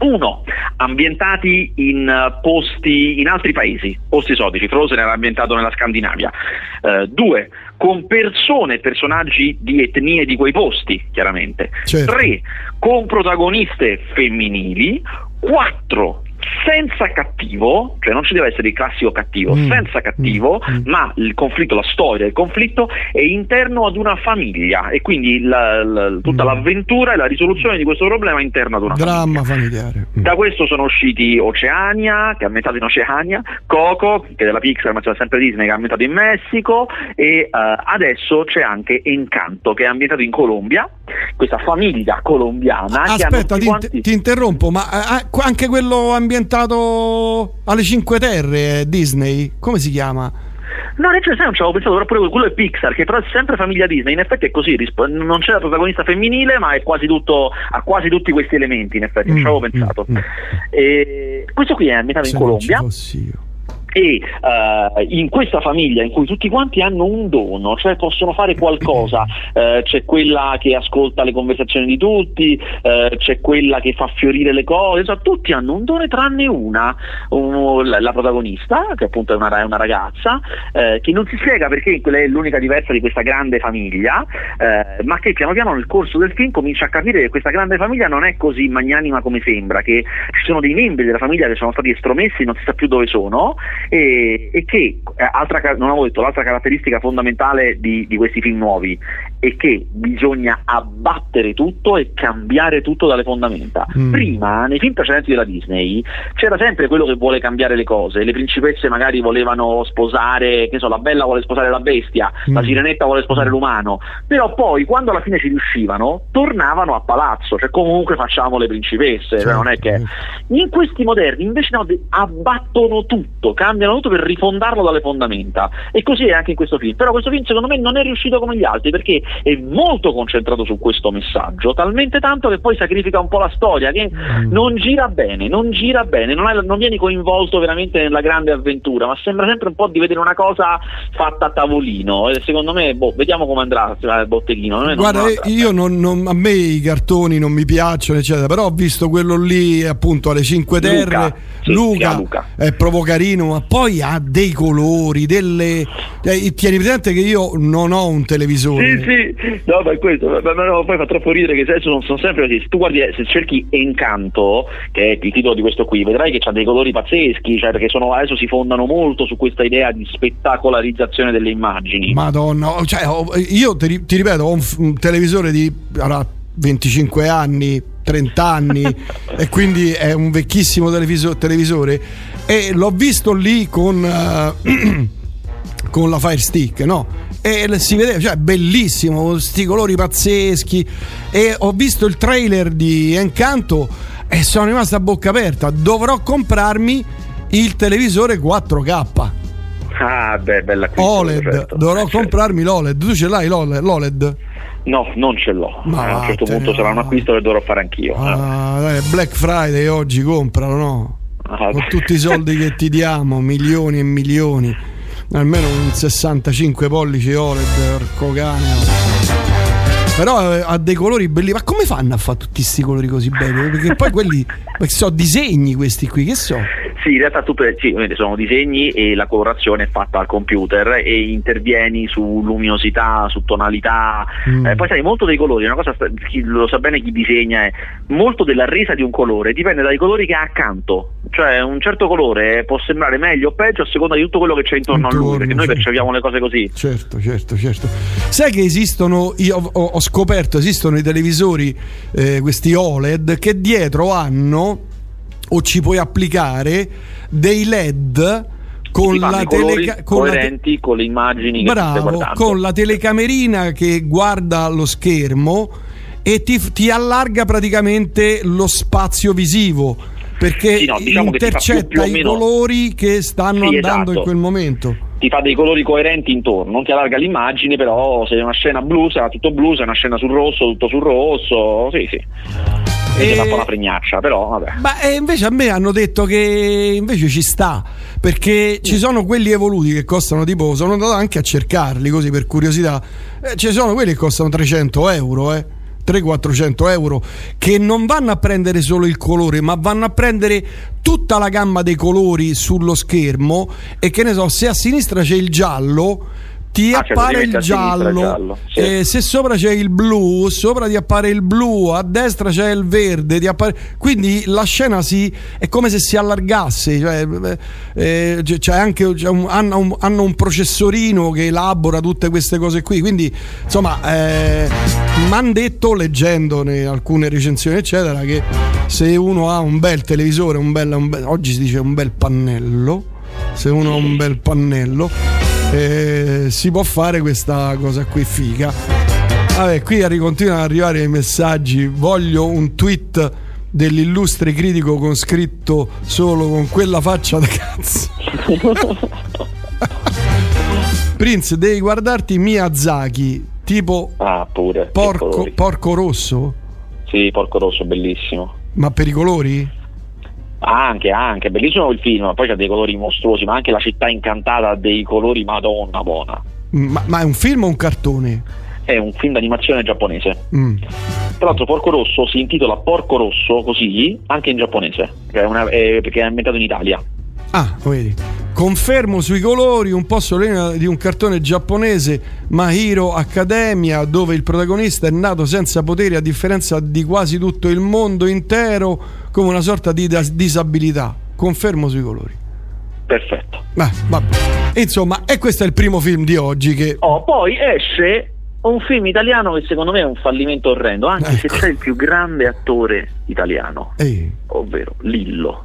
uno, ambientati in uh, posti in altri paesi, posti esotici, Frozen era ambientato nella Scandinavia. Uh, due, con persone e personaggi di etnie di quei posti, chiaramente. Certo. Tre, con protagoniste femminili. Quattro, senza cattivo, cioè non ci deve essere il classico cattivo, mm. senza cattivo, mm. mm. ma il conflitto, la storia del conflitto è interno ad una famiglia e quindi la, la, tutta mm. l'avventura e la risoluzione di questo problema è interna ad una Dramma famiglia. familiare. Mm. Da questo sono usciti Oceania, che è ambientato in Oceania, Coco, che è della Pixar ma c'è sempre Disney, che è ambientato in Messico e uh, adesso c'è anche Encanto, che è ambientato in Colombia, questa famiglia colombiana. Aspetta, ti, quanti... ti, interrompo, ma uh, anche quello ambientato alle Cinque Terre, Disney, come si chiama? No, nel senso non ci avevo pensato, però pure quello è Pixar, che però è sempre famiglia Disney, in effetti è così, non c'è la protagonista femminile, ma è quasi tutto, ha quasi tutti questi elementi, in effetti, non ci avevo mm, pensato. Mm, mm. E questo qui è ambientato in Colombia. Io e uh, in questa famiglia in cui tutti quanti hanno un dono, cioè possono fare qualcosa, uh, c'è quella che ascolta le conversazioni di tutti, uh, c'è quella che fa fiorire le cose, cioè, tutti hanno un dono tranne una, un, la, la, protagonista, che appunto è una, è una ragazza, che non si spiega perché quella è l'unica diversa di questa grande famiglia, ma che piano piano nel corso del film comincia a capire che questa grande famiglia non è così magnanima come sembra, che ci sono dei membri della famiglia che sono stati estromessi, non si sa più dove sono e, e che, eh, altra, non avevo detto, l'altra caratteristica fondamentale di, di, questi film nuovi è che bisogna abbattere tutto e cambiare tutto dalle fondamenta. Mm. Prima, nei film precedenti della Disney, c'era sempre quello che vuole cambiare le cose. Le principesse magari volevano sposare, che so, la bella vuole sposare la bestia, mm. la sirenetta vuole sposare l'umano, però poi quando alla fine ci riuscivano, tornavano a palazzo, cioè comunque facciamo le principesse, cioè non è che... In questi moderni invece no, abbattono tutto, cambiano tutto per rifondarlo dalle fondamenta. E così è anche in questo film. Però questo film secondo me non è riuscito come gli altri perché è molto concentrato su questo messaggio, talmente tanto che poi sacrifica un po' la storia, che mm. non gira bene, non gira bene, non, hai, non, vieni coinvolto veramente nella grande avventura, ma sembra sempre un po' di vedere una cosa fatta a tavolino. E secondo me, boh, vediamo come andrà il botteghino. Guarda, non io non, non, a me i cartoni non mi piacciono, eccetera, però ho visto quello lì appunto alle 5 Terre. Luca, sì, Luca, Luca, è proprio carino, ma poi ha dei colori, delle. Eh, tieni presente che io non ho un televisore. Sì, sì, No, ma è questo, ma, ma no, poi fa troppo ridere che adesso non sono sempre così. Se tu guardi, se cerchi Encanto, che è il titolo di questo qui, vedrai che ha dei colori pazzeschi, cioè perché sono, adesso si fondano molto su questa idea di spettacolarizzazione delle immagini. Madonna, cioè, io ti, ti ripeto, ho un, un televisore di allora, 25 anni, 30 anni e quindi è un vecchissimo televisore e l'ho visto lì con, uh, con la Fire Stick, no? e si vedeva, cioè bellissimo, con questi colori pazzeschi e ho visto il trailer di Encanto e sono rimasto a bocca aperta, dovrò comprarmi il televisore 4K. Ah, beh, bella OLED, certo. dovrò eh, comprarmi certo. l'OLED. Tu ce l'hai l'OLED? No, non ce l'ho. Ma a un certo punto sarà un acquisto che dovrò fare anch'io. Ah, eh. Black Friday oggi compralo, no? Ah, Con tutti i soldi che ti diamo, milioni e milioni almeno un 65 pollici OLED porco cane però eh, ha dei colori belli ma come fanno a fare tutti questi colori così belli perché poi quelli sono disegni questi qui che so sì, in realtà tutte, sì, sono disegni e la colorazione è fatta al computer e intervieni su luminosità, su tonalità. Mm. Eh, poi sai, molto dei colori, una cosa lo sa bene chi disegna è molto della resa di un colore dipende dai colori che ha accanto. Cioè un certo colore può sembrare meglio o peggio a seconda di tutto quello che c'è intorno, intorno a lui, perché noi certo. percepiamo le cose così. Certo, certo, certo. Sai che esistono, io ho, ho scoperto, esistono i televisori, eh, questi OLED, che dietro hanno o ci puoi applicare dei LED con la, teleca- con coerenti te- con le immagini bravo, con la telecamerina che guarda lo schermo e ti, ti allarga praticamente lo spazio visivo perché sì, no, diciamo intercetta i meno... colori che stanno sì, andando esatto. in quel momento. Ti fa dei colori coerenti intorno, non ti allarga l'immagine, però se è una scena blu sarà tutto blu, se è una scena sul rosso, tutto sul rosso, sì sì e... un po' una pregnaccia, però vabbè. Ma eh, invece a me hanno detto che invece ci sta, perché ci sono quelli evoluti che costano tipo, sono andato anche a cercarli così per curiosità, eh, ci sono quelli che costano 300 euro, eh. 300-400 euro che non vanno a prendere solo il colore ma vanno a prendere tutta la gamma dei colori sullo schermo e che ne so se a sinistra c'è il giallo ti ah, appare il giallo, giallo sì. eh, se sopra c'è il blu sopra ti appare il blu a destra c'è il verde appare... quindi la scena si... è come se si allargasse cioè, eh, c'è anche, c'è un, hanno, un, hanno, un, processorino che elabora tutte queste cose qui quindi insomma eh, mi hanno detto leggendo alcune recensioni eccetera che se uno ha un bel televisore un bel, un bel oggi si dice un bel pannello se uno ha un bel pannello eh, si può fare questa cosa qui figa. Vabbè, qui continuano ad arrivare i messaggi. Voglio un tweet dell'illustre critico con scritto solo con quella faccia da cazzo. Prince, devi guardarti Miyazaki, tipo ah, pure, porco, porco rosso? Sì, porco rosso, bellissimo. Ma per i colori? Anche, anche, bellissimo il film, poi c'ha dei colori mostruosi, ma anche la città incantata ha dei colori madonna buona. Ma, ma, è un film o un cartone? È un film d'animazione giapponese. Mm. Tra l'altro Porco Rosso si intitola Porco Rosso così anche in giapponese, è una, è, perché è ambientato in Italia. Ah, vedi. Confermo sui colori un po' solenne di un cartone giapponese Mahiro Academia dove il protagonista è nato senza poteri a differenza di quasi tutto il mondo intero come una sorta di disabilità. Confermo sui colori. Perfetto. Beh, vabbè. Insomma, e questo è il primo film di oggi che... Oh, poi esce un film italiano che secondo me è un fallimento orrendo, anche ecco. se c'è il più grande attore italiano, Ehi. ovvero Lillo.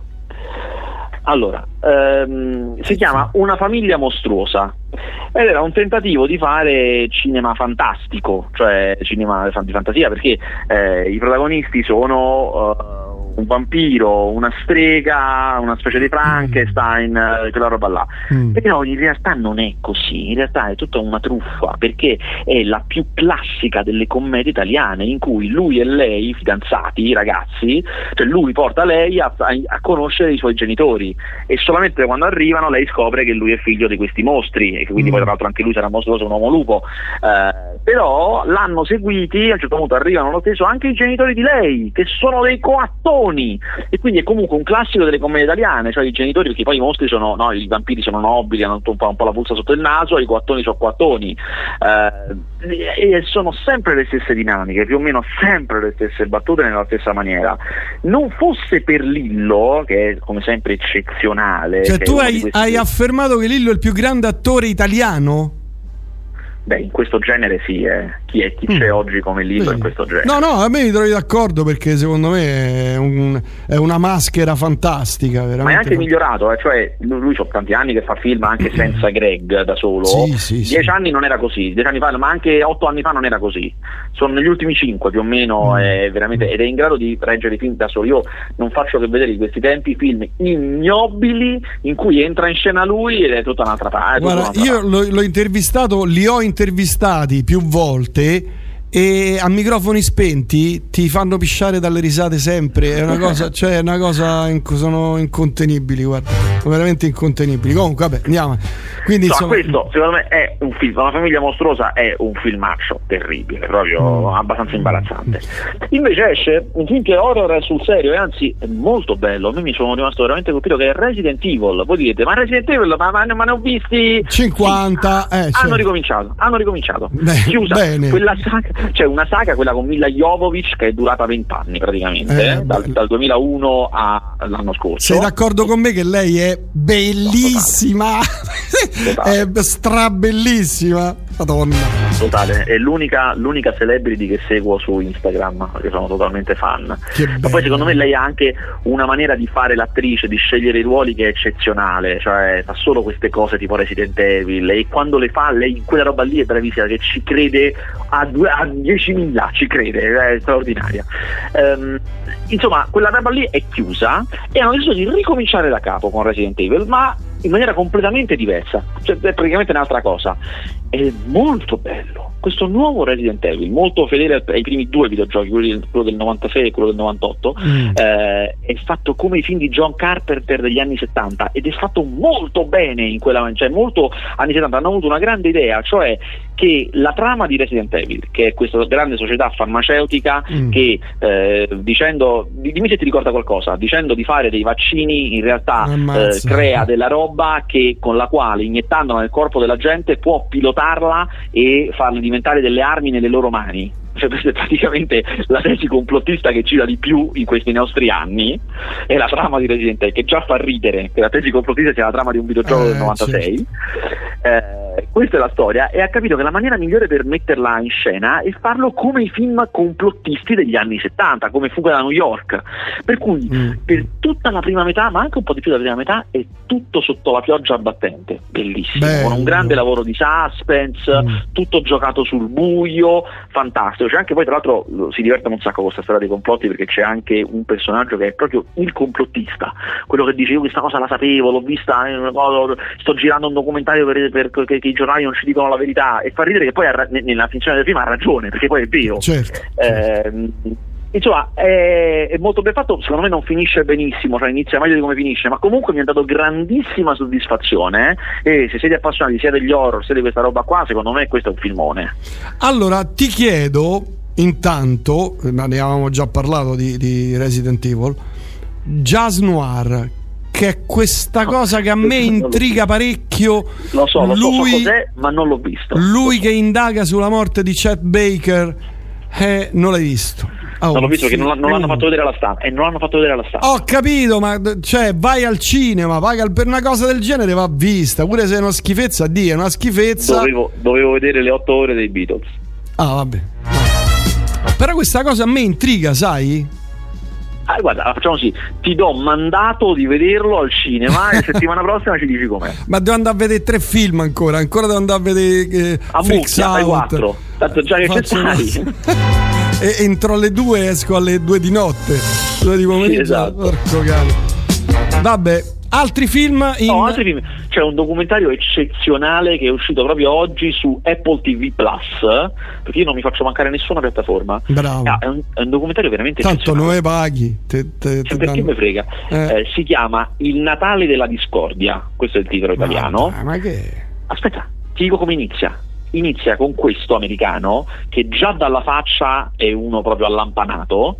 Allora, ehm, si chiama Una famiglia mostruosa ed era un tentativo di fare cinema fantastico, cioè cinema di fantasia, perché eh, i protagonisti sono... Uh, un vampiro, una strega, una specie di Frankenstein, mm. quella roba là. Mm. Però in realtà non è così, in realtà è tutta una truffa perché è la più classica delle commedie italiane in cui lui e lei, fidanzati, ragazzi, cioè lui porta lei a, a, a conoscere i suoi genitori e solamente quando arrivano lei scopre che lui è figlio di questi mostri e quindi mm. poi tra l'altro anche lui sarà mostruoso, un uomo lupo. Eh, però l'hanno seguiti, a un certo punto arrivano lo stesso anche i genitori di lei, che sono dei coattori coattoni e quindi è comunque un classico delle commedie italiane, cioè i genitori perché poi i mostri sono, no, i vampiri sono nobili, hanno un po', un po', la puzza sotto il naso, i coattoni sono coattoni eh, e sono sempre le stesse dinamiche, più o meno sempre le stesse battute nella stessa maniera. Non fosse per Lillo, che è come sempre eccezionale. Cioè tu hai, questi... hai affermato che Lillo è il più grande attore italiano? Beh, in questo genere sì, eh. Chi, è, chi mm. c'è oggi come Lillo in questo genere. No, no, a me mi trovi d'accordo perché secondo me è, un, è una maschera fantastica. Veramente. Ma è anche migliorato, eh? cioè lui ha tanti anni che fa film anche senza Greg da solo. Sì, sì, dieci sì. anni non era così, dieci anni fa, ma anche otto anni fa non era così. Sono negli ultimi cinque più o meno, mm. è veramente, ed è in grado di reggere i film da solo. Io non faccio che vedere in questi tempi film ignobili in cui entra in scena lui ed è tutta un'altra parte. Guarda, io l'ho, l'ho intervistato, li ho intervistati più volte c'est e a microfoni spenti ti fanno pisciare dalle risate sempre. È una cosa, cioè, una cosa in, sono incontenibili, guarda, sono veramente incontenibili. Comunque, vabbè, andiamo. Quindi, no, insomma... questo secondo me è un film, una famiglia mostruosa è un filmaccio terribile, proprio mm. abbastanza imbarazzante. Invece esce un film che è horror sul serio e anzi è molto bello. A me mi sono rimasto veramente colpito che è Resident Evil. Voi direte, ma Resident Evil, ma, ma, ma ne ho visti 50. Sì. Eh, hanno certo. ricominciato, hanno ricominciato. Beh, Chiusa bene. quella saga c'è una saga, quella con Mila Jovovic, che è durata 20 anni praticamente, eh, dal, dal, 2001 all'anno scorso. Sei d'accordo con me che lei è bellissima? È strabellissima. Madonna. Totale, è l'unica, l'unica, celebrity che seguo su Instagram, perché sono totalmente fan. Ma poi secondo me lei ha anche una maniera di fare l'attrice, di scegliere i ruoli che è eccezionale, cioè fa solo queste cose tipo Resident Evil e quando le fa lei in quella roba lì è bravissima, che ci crede a, due, a 10.000, ci crede, è straordinaria. Um, insomma, quella roba lì è chiusa e hanno deciso di ricominciare da capo con Resident Evil, ma in maniera completamente diversa, cioè è praticamente un'altra cosa. È molto bello. Questo nuovo Resident Evil, molto fedele ai primi due videogiochi, quello del 96 e quello del 98, mm. eh, è fatto come i film di John Carpenter degli anni 70 ed è fatto molto bene in quella, cioè molto anni 70 hanno avuto una grande idea, cioè che la trama di Resident Evil, che è questa grande società farmaceutica mm. che eh, dicendo, dimmi se ti ricorda qualcosa, dicendo di fare dei vaccini in realtà eh, crea della roba che, con la quale iniettandolo nel corpo della gente può pilotarla e farla diventare delle armi nelle loro mani. Cioè questa è praticamente la tesi complottista che gira di più in questi nostri anni. È la trama di Resident Evil che già fa ridere che la tesi complottista sia la trama di un videogioco eh, del 96 certo. eh, questa è la storia e ha capito che la maniera migliore per metterla in scena è farlo come i film complottisti degli anni 70 come Fuga da New York per cui mm. per tutta la prima metà ma anche un po' di più della prima metà è tutto sotto la pioggia battente bellissimo Bello. con un grande lavoro di suspense mm. tutto giocato sul buio fantastico. C'è anche poi, tra l'altro, si divertono un sacco con questa storia dei complotti perché c'è anche un personaggio che è proprio il complottista, quello che dice io questa cosa la sapevo, l'ho vista, sto girando un documentario per, per, perché i giornali non ci dicono la verità e fa ridere che poi nella finzione del film ha ragione, perché poi è vero. Certo, certo. Eh, Insomma, è, è, molto ben fatto, secondo me non finisce benissimo, cioè inizia meglio di come finisce, ma comunque mi ha dato grandissima soddisfazione eh? e se siete appassionati sia degli horror sia di questa roba qua, secondo me questo è un filmone. Allora, ti chiedo, intanto, ne avevamo già parlato di, di Resident Evil, Jazz Noir, che è questa cosa che a me intriga parecchio. Lo so, lo lui, so, so cos'è, ma non l'ho visto. Lui che indaga sulla morte di Chet Baker, eh, non l'hai visto. Oh, non l'ho visto perché non, non l'hanno fatto vedere alla stampa. E non l'hanno fatto vedere alla stampa. Ho capito, ma cioè, vai al cinema, paga per una cosa del genere va vista. Pure se è una schifezza, Dio, è una schifezza. Dovevo, dovevo vedere le otto ore dei Beatles. Ah, vabbè. Però questa cosa a me intriga, sai? Ah, guarda, facciamo così: ti do mandato di vederlo al cinema e settimana prossima ci dici com'è. Ma devo andare a vedere tre film ancora, ancora devo andare a vedere eh, a mucchia, fai quattro. Tanto già che c'è una- e entro alle due esco alle due di notte. Due di pomeriggio. esatto. Porco cane. Vabbè, altri film in No, altri film. C'è un documentario eccezionale che è uscito proprio oggi su Apple TV Plus. Perché io non mi faccio mancare nessuna piattaforma. Bravo. Ah, è, un, è un documentario veramente Tanto ne paghi. Te, te, te perché danno- mi frega? Eh. Eh, si chiama Il Natale della discordia. Questo è il titolo italiano. Ma, ma che? Aspetta, ti dico come inizia. Inizia con questo americano che già dalla faccia è uno proprio allampanato,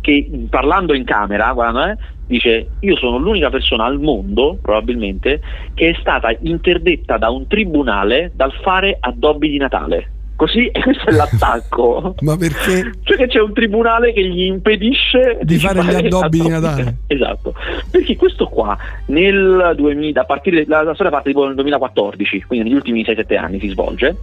che parlando in camera, guarda, eh, dice io sono l'unica persona al mondo, probabilmente, che è stata interdetta da un tribunale dal fare addobbi di Natale. Così, e questo è l'attacco. Ma perché? Cioè che c'è un tribunale che gli impedisce Di fare gli addobbi di Natale. Esatto. Perché questo qua nel 2000, a partire la, la storia parte tipo nel 2014, quindi negli ultimi 6-7 anni si svolge.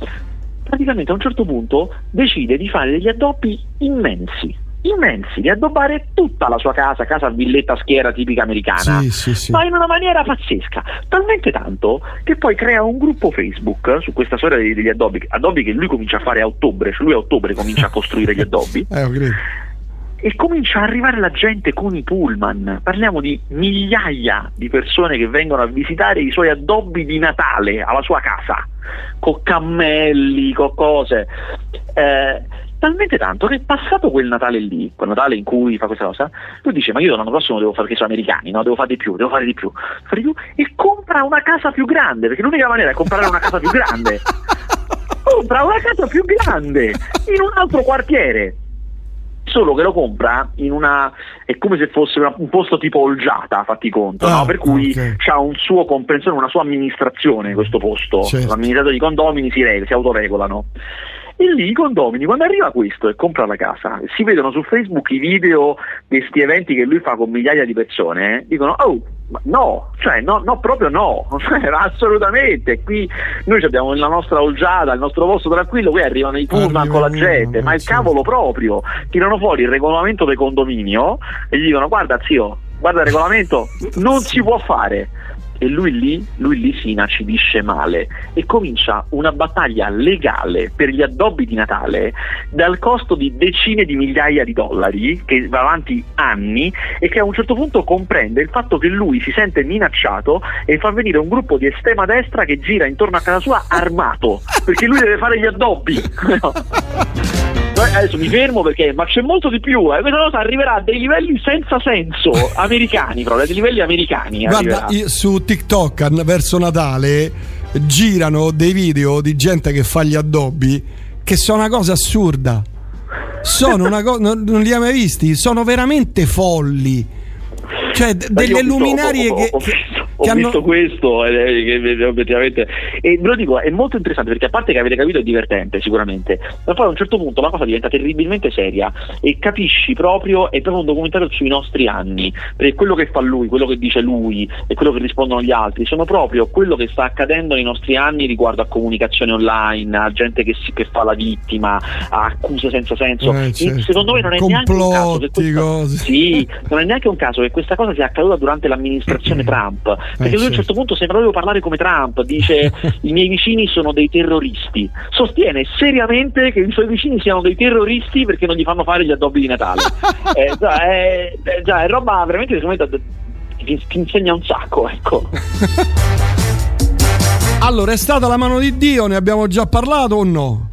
Praticamente a un certo punto decide di fare degli addobbi immensi. Immensi, di addobbare tutta la sua casa, casa villetta schiera tipica americana Sì, sì, sì. ma in una maniera pazzesca, talmente tanto che poi crea un gruppo Facebook su questa storia degli, degli addobbi, addobbi che lui comincia a fare a ottobre, cioè lui a ottobre comincia a costruire gli addobbi Eh, e comincia a arrivare la gente con i pullman, parliamo di migliaia di persone che vengono a visitare i suoi addobbi di Natale alla sua casa, con cammelli, con cose. Eh, talmente tanto che passato quel Natale lì, quel Natale in cui fa questa cosa, lui dice ma io l'anno prossimo devo fare che sono americani, no? devo fare di più, devo fare di più, fare di più e compra una casa più grande, perché l'unica maniera è comprare una casa più grande. Compra una casa più grande in un altro quartiere solo che lo compra in una è come se fosse una- un posto tipo Olgiata, fatti conto, Ah, no? per cui ok. ha un suo comprensione, una sua amministrazione questo posto, Certo. gli amministratori di condomini si, re- si autoregolano. E lì i condomini, quando arriva questo e compra la casa, si vedono su Facebook i video di questi eventi che lui fa con migliaia di persone, eh, dicono, oh, ma no, cioè no, no, proprio no, Cioè, assolutamente. Qui noi abbiamo la nostra olgiata, il nostro posto tranquillo, qui arrivano i pullman con la gente, ma il cavolo proprio, tirano fuori il regolamento del condominio e gli dicono, guarda zio, guarda il regolamento, non si può fare. E lui lì, lui lì si inacidisce male e comincia una battaglia legale per gli addobbi di Natale dal costo di decine di migliaia di dollari che va avanti anni e che a un certo punto comprende il fatto che lui si sente minacciato e fa venire un gruppo di estrema destra che gira intorno a casa sua armato perché lui deve fare gli addobbi. Adesso mi fermo perché, ma c'è molto di più, eh. questa cosa arriverà a dei livelli senza senso, americani proprio, a dei livelli americani. Guarda, io- su TikTok verso Natale girano dei video di gente che fa gli addobbi che sono una cosa assurda. Sono una cosa. Non, non li hai mai visti? Sono veramente folli. Cioè, d- delle ho luminarie ho, che. ho che- che ho hanno- visto questo ed è- che- che obiettivamente e ve lo dico è molto interessante perché a parte che avete capito è divertente sicuramente ma poi a un certo punto la cosa diventa terribilmente seria e capisci proprio è proprio un documentario sui nostri anni perché quello che fa lui quello che dice lui e quello che rispondono gli altri sono proprio quello che sta accadendo nei nostri anni riguardo a comunicazione online a gente che, si, che fa la vittima a accuse senza senso Eh, certo. secondo me non è neanche un caso che Complotti, questa, cose. sì, non è neanche un caso che questa cosa sia accaduta durante l'amministrazione Trump, perché lui a un certo. certo punto sembra proprio parlare come Trump, dice i miei vicini sono dei terroristi, sostiene seriamente che i suoi vicini siano dei terroristi perché non gli fanno fare gli addobbi di Natale. Eh, già, è, è- già, è roba veramente ti, ti insegna un sacco, ecco. Allora, è stata la mano di Dio, ne abbiamo già parlato o no?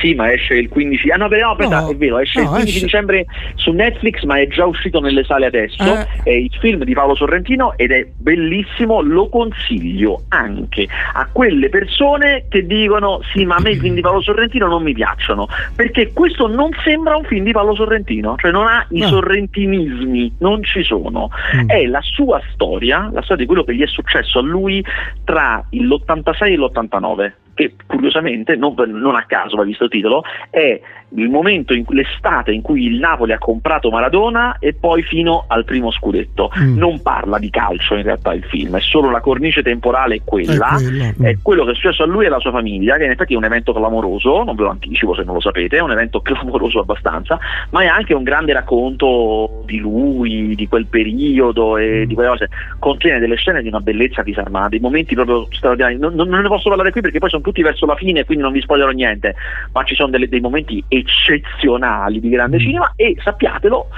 Sì, ma esce il 15. Ah no, però, aspetta, No, è vero, esce il no, 15 esce- dicembre su Netflix, ma è già uscito nelle sale adesso. Eh. È il film di Paolo Sorrentino ed è bellissimo, lo consiglio anche a quelle persone che dicono sì, ma a me i film di Paolo Sorrentino non mi piacciono, perché questo non sembra un film di Paolo Sorrentino, cioè non ha i No. sorrentinismi, non ci sono. Mm. È la sua storia, la storia di quello che gli è successo a lui tra l'86 e l'89 che curiosamente, non, non a caso va visto il titolo, è il momento, in, l'estate in cui il Napoli ha comprato Maradona e poi fino al primo scudetto. Mm. Non parla di calcio in realtà il film, è solo la cornice temporale è quella, è, quella. Mm. è quello che è successo a lui e alla sua famiglia, che in effetti è un evento clamoroso, non ve lo anticipo se non lo sapete, è un evento clamoroso abbastanza, ma è anche un grande racconto di lui, di quel periodo e di quelle cose. Contiene delle scene di una bellezza disarmata, dei momenti proprio straordinari. Non, non, ne posso parlare qui perché poi sono tutti verso la fine, quindi non vi spoilerò niente, ma ci sono delle, dei momenti eccezionali di grande mm. cinema e sappiatelo,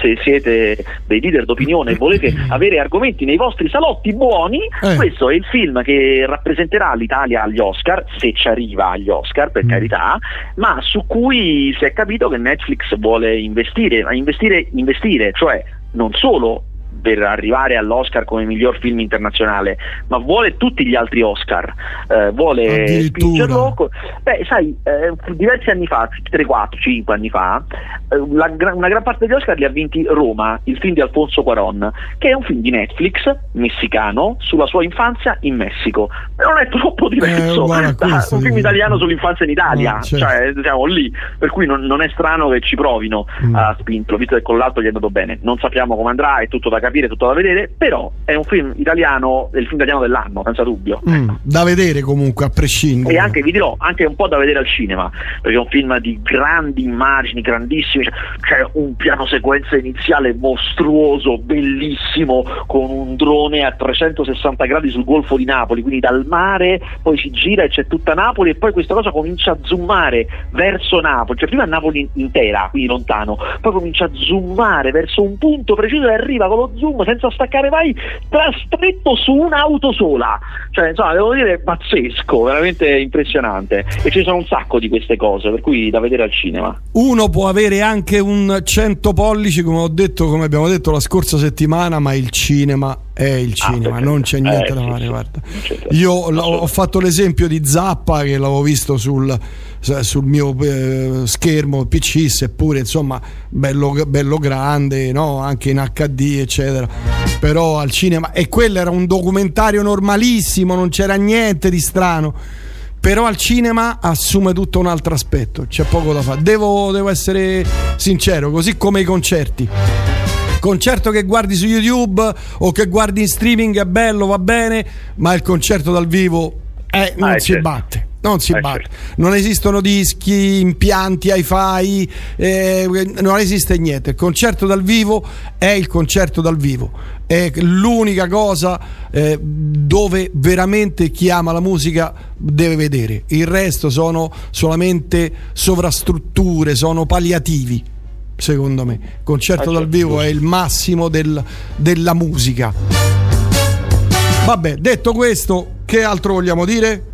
se siete dei leader d'opinione e volete avere argomenti nei vostri salotti buoni, eh. questo è il film che rappresenterà l'Italia agli Oscar, se ci arriva agli Oscar per mm. carità, ma su cui si è capito che Netflix vuole investire, investire, investire, cioè non solo per arrivare all'Oscar come miglior film internazionale, ma vuole tutti gli altri Oscar, eh, vuole spingerlo. Beh, sai, eh, diversi anni fa, 3, 4, 5 anni fa, eh, la, una gran parte degli Oscar li ha vinti Roma, il film di Alfonso Cuaron, che è un film di Netflix messicano sulla sua infanzia in Messico. Non è troppo diverso da questo, un film italiano sull'infanzia in Italia, ah, certo. cioè siamo lì, per cui non, non è strano che ci provino mm. a spingerlo, visto che con l'altro gli è andato bene. Non sappiamo come andrà, è tutto da capire capire, tutto da vedere, però è un film italiano, è il film italiano dell'anno, senza dubbio. Mm, da vedere comunque, a prescindere. E anche, vi dirò, anche un po' da vedere al cinema, perché è un film di grandi immagini, grandissimi, c'è un piano sequenza iniziale mostruoso, bellissimo, con un drone a 360 gradi sul Golfo di Napoli, quindi dal mare, poi si gira e c'è tutta Napoli e poi questa cosa comincia a zoomare verso Napoli, cioè prima Napoli intera, quindi lontano, poi comincia a zoomare verso un punto preciso e arriva con lo zoom senza staccare mai stretto su un'auto sola. Cioè insomma devo dire pazzesco veramente impressionante. E ci sono un sacco di queste cose per cui da vedere al cinema. Uno può avere anche un 100 pollici come ho detto come abbiamo detto la scorsa settimana ma il cinema è il ah, cinema, ah, non c'è niente eh, da fare. Sì, guarda. Io ho fatto l'esempio di Zappa che l'avevo visto sul, sul mio eh, schermo PC, seppure insomma bello, bello grande, no? anche in HD, eccetera. Però al cinema, e quello era un documentario normalissimo, non c'era niente di strano però al cinema assume tutto un altro aspetto, c'è poco da fare. Devo, devo essere sincero, così come i concerti concerto che guardi su YouTube o che guardi in streaming è bello, va bene, ma il concerto dal vivo eh, non ah, si certo. batte. Non si eh, batte, non esistono dischi, impianti, hi-fi, eh, non esiste niente. Il concerto dal vivo è il concerto dal vivo, è l'unica cosa eh, dove veramente chi ama la musica deve vedere. Il resto sono solamente sovrastrutture, sono palliativi secondo me. Concerto ah, dal certo. vivo è il massimo del, della musica. Vabbè, detto questo, che altro vogliamo dire?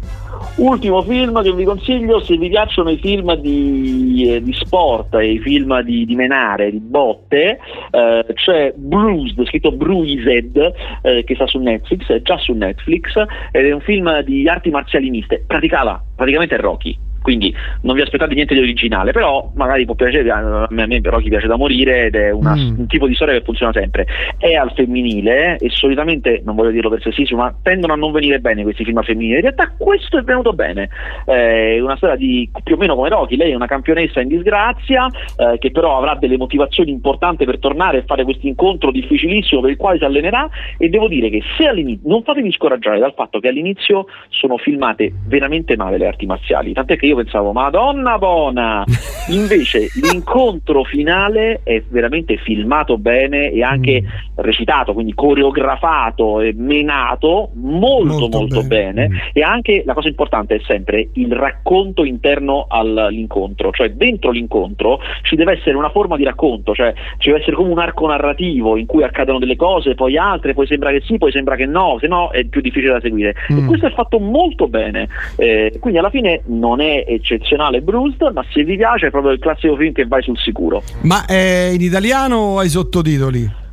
Ultimo film che vi consiglio se vi piacciono i film di, eh, di sport i film di, di menare, di botte, eh, c'è Bruised, scritto Bruised, eh, che sta su Netflix, è già su Netflix, ed è un film di arti marziali miste, praticava, praticamente Rocky quindi non vi aspettate niente di originale, però magari può piacere, a me però chi piace da morire ed è una, mm. un tipo di storia che funziona sempre. È al femminile e solitamente, non voglio dirlo per sessismo, ma tendono a non venire bene questi film al femminile. In realtà questo è venuto bene, è una storia di più o meno come Rocky, lei è una campionessa in disgrazia eh, che però avrà delle motivazioni importanti per tornare e fare questo incontro difficilissimo per il quale si allenerà e devo dire che se all'inizio, non fatevi scoraggiare dal fatto che all'inizio sono filmate veramente male le arti marziali, tant'è che io pensavo Madonna buona invece l'incontro finale è veramente filmato bene e anche mm. recitato quindi coreografato e menato molto molto, molto bene, bene. Mm. e anche la cosa importante è sempre il racconto interno all'incontro cioè dentro l'incontro ci deve essere una forma di racconto cioè ci deve essere come un arco narrativo in cui accadono delle cose poi altre poi sembra che sì poi sembra che no se no è più difficile da seguire mm. e questo è fatto molto bene eh, quindi alla fine non è eccezionale Bruce, ma se vi piace è proprio il classico film che vai sul sicuro. Ma è in italiano o ai sottotitoli?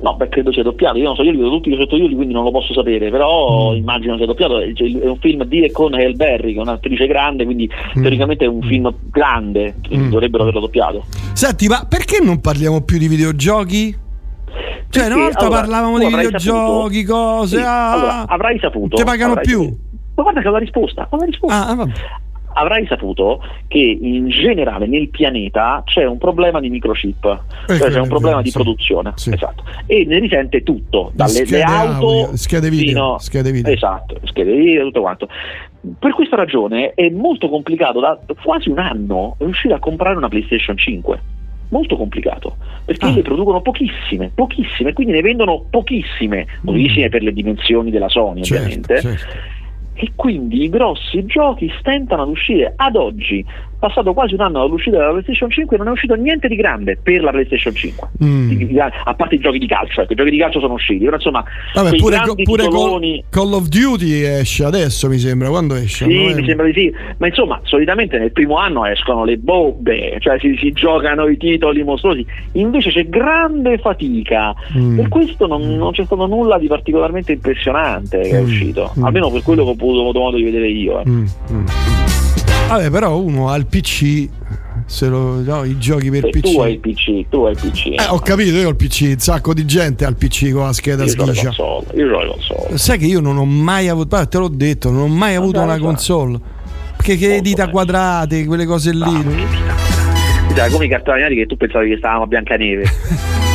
No, beh, credo sia doppiato. Io non so, io li vedo tutti i sottotitoli, quindi non lo posso sapere, però mm. immagino sia doppiato. È un film di e con Hale Berry, che è un'attrice grande, quindi mm. teoricamente è un film grande, mm. dovrebbero averlo doppiato. Senti, ma perché non parliamo più di videogiochi? Cioè, una volta allora, parlavamo di videogiochi, saputo, cose. Sì, ah, allora, avrai saputo. Ti pagano più? Saputo. Ma guarda che ho la risposta, ho la risposta. Ah, avrai saputo che in generale nel pianeta c'è un problema di microchip, Eh, cioè c'è un problema di sì. produzione, Sì. esatto. E ne risente tutto, dalle Schede auto audio, schede video, fino schede video. Esatto, schede video, tutto quanto. Per questa ragione è molto complicato da quasi un anno riuscire a comprare una PlayStation 5. Molto complicato, perché Ah. le producono pochissime, pochissime, quindi ne vendono pochissime, pochissime per le dimensioni della Sony Certo, ovviamente, certo. E quindi i grossi giochi stentano ad uscire ad oggi. Passato quasi un anno dall'uscita della PlayStation 5 non è uscito niente di grande per la PlayStation 5. Mm. A parte i giochi di calcio, ecco, i giochi di calcio sono usciti. Ora insomma, Vabbè, pure, grandi pure Call, titoloni- Call of Duty esce adesso, mi sembra. Quando esce? Sì, novembre? mi sembra di sì, ma insomma, solitamente nel primo anno escono le bombe, cioè si, si giocano i titoli mostruosi, invece c'è grande fatica. Mm. Per questo non, non c'è stato nulla di particolarmente impressionante che è Mm. uscito, Mm. almeno per quello che ho avuto modo di vedere io. eh. Vabbè, però uno ha il PC, se lo, no, i giochi per Se PC. tu hai il PC, tu hai il PC. Eh, ho capito, io ho il PC, un sacco di gente ha il PC con la scheda io console, io ho le console. Sai che io non ho mai avuto, guarda, te l'ho detto, non ho mai avuto dai, una dai. console. Perché che Molto dita bene. quadrate, quelle cose lì. Sai, come i cartoni animati che tu pensavi che stavamo a Biancaneve.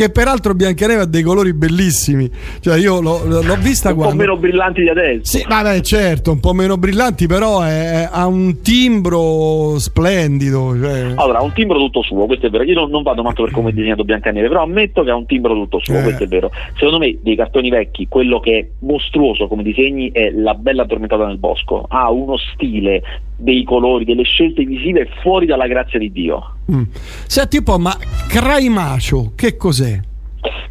Che peraltro Biancaneve ha dei colori bellissimi. Cioè, io l'ho, l'ho vista un po' quando. meno brillanti di adesso. Sì, vabbè, certo, un po' meno brillanti, però è- ha un timbro splendido. Cioè. Allora, ha un timbro tutto suo, questo è vero. Io non, non vado matto per come è disegnato Biancaneve, però ammetto che ha un timbro tutto suo, Eh. questo è vero. Secondo me, dei cartoni vecchi, quello che è mostruoso come disegni è La bella addormentata nel bosco. Ha uno stile, dei colori, delle scelte visive fuori dalla grazia di Dio. Mm. Senti un po', ma Cry Macho, che cos'è?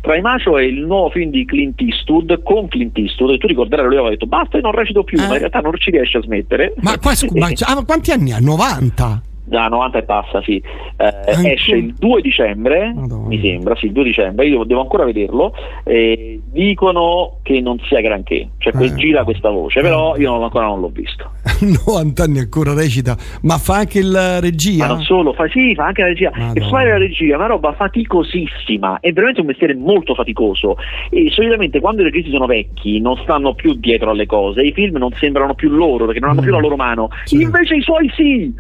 Trimacio è il nuovo film di Clint Eastwood con Clint Eastwood e tu ricorderai lui aveva detto basta io non recito più Eh. ma in realtà non ci riesce a smettere Ma, qua, ma- ah, quanti anni ha? 90? Da 90 e passa, sì. Eh, esce il 2 dicembre, Madonna. mi sembra, sì, il 2 dicembre, io devo ancora vederlo. eh, dicono che non sia granché, cioè Eh. gira questa voce, però io non- ancora non l'ho visto. 90 anni ancora recita, ma fa anche il regia? Ma non solo, fa, sì, fa anche la regia. Madonna. E fare la regia è una roba faticosissima, è veramente un mestiere molto faticoso. E solitamente quando i registi sono vecchi non stanno più dietro alle cose, i film non sembrano più loro perché non hanno Mm. più la loro mano. Sì. Invece i suoi sì!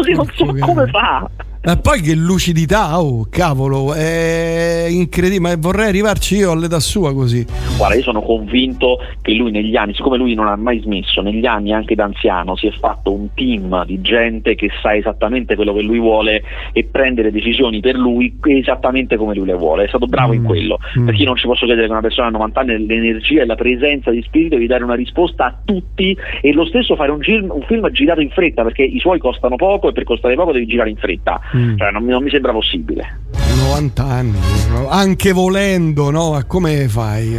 Così non so Porco come cane. fa. E poi che lucidità, oh cavolo, è incredibile, ma vorrei arrivarci io all'età sua così. Guarda, io sono convinto che lui negli anni, siccome lui non ha mai smesso, negli anni anche da anziano si è fatto un team di gente che sa esattamente quello che lui vuole e prende le decisioni per lui esattamente come lui le vuole. È stato bravo in Mm, quello. mm. Perché io non ci posso credere che una persona a 90 anni l'energia e la presenza di spirito di dare una risposta a tutti e lo stesso fare un, gir- un film girato in fretta perché i suoi costano poco e per costare poco devi girare in fretta. Mm. Cioè, non, mi- non mi sembra possibile. 90 anni, anche volendo, no? Ma come fai?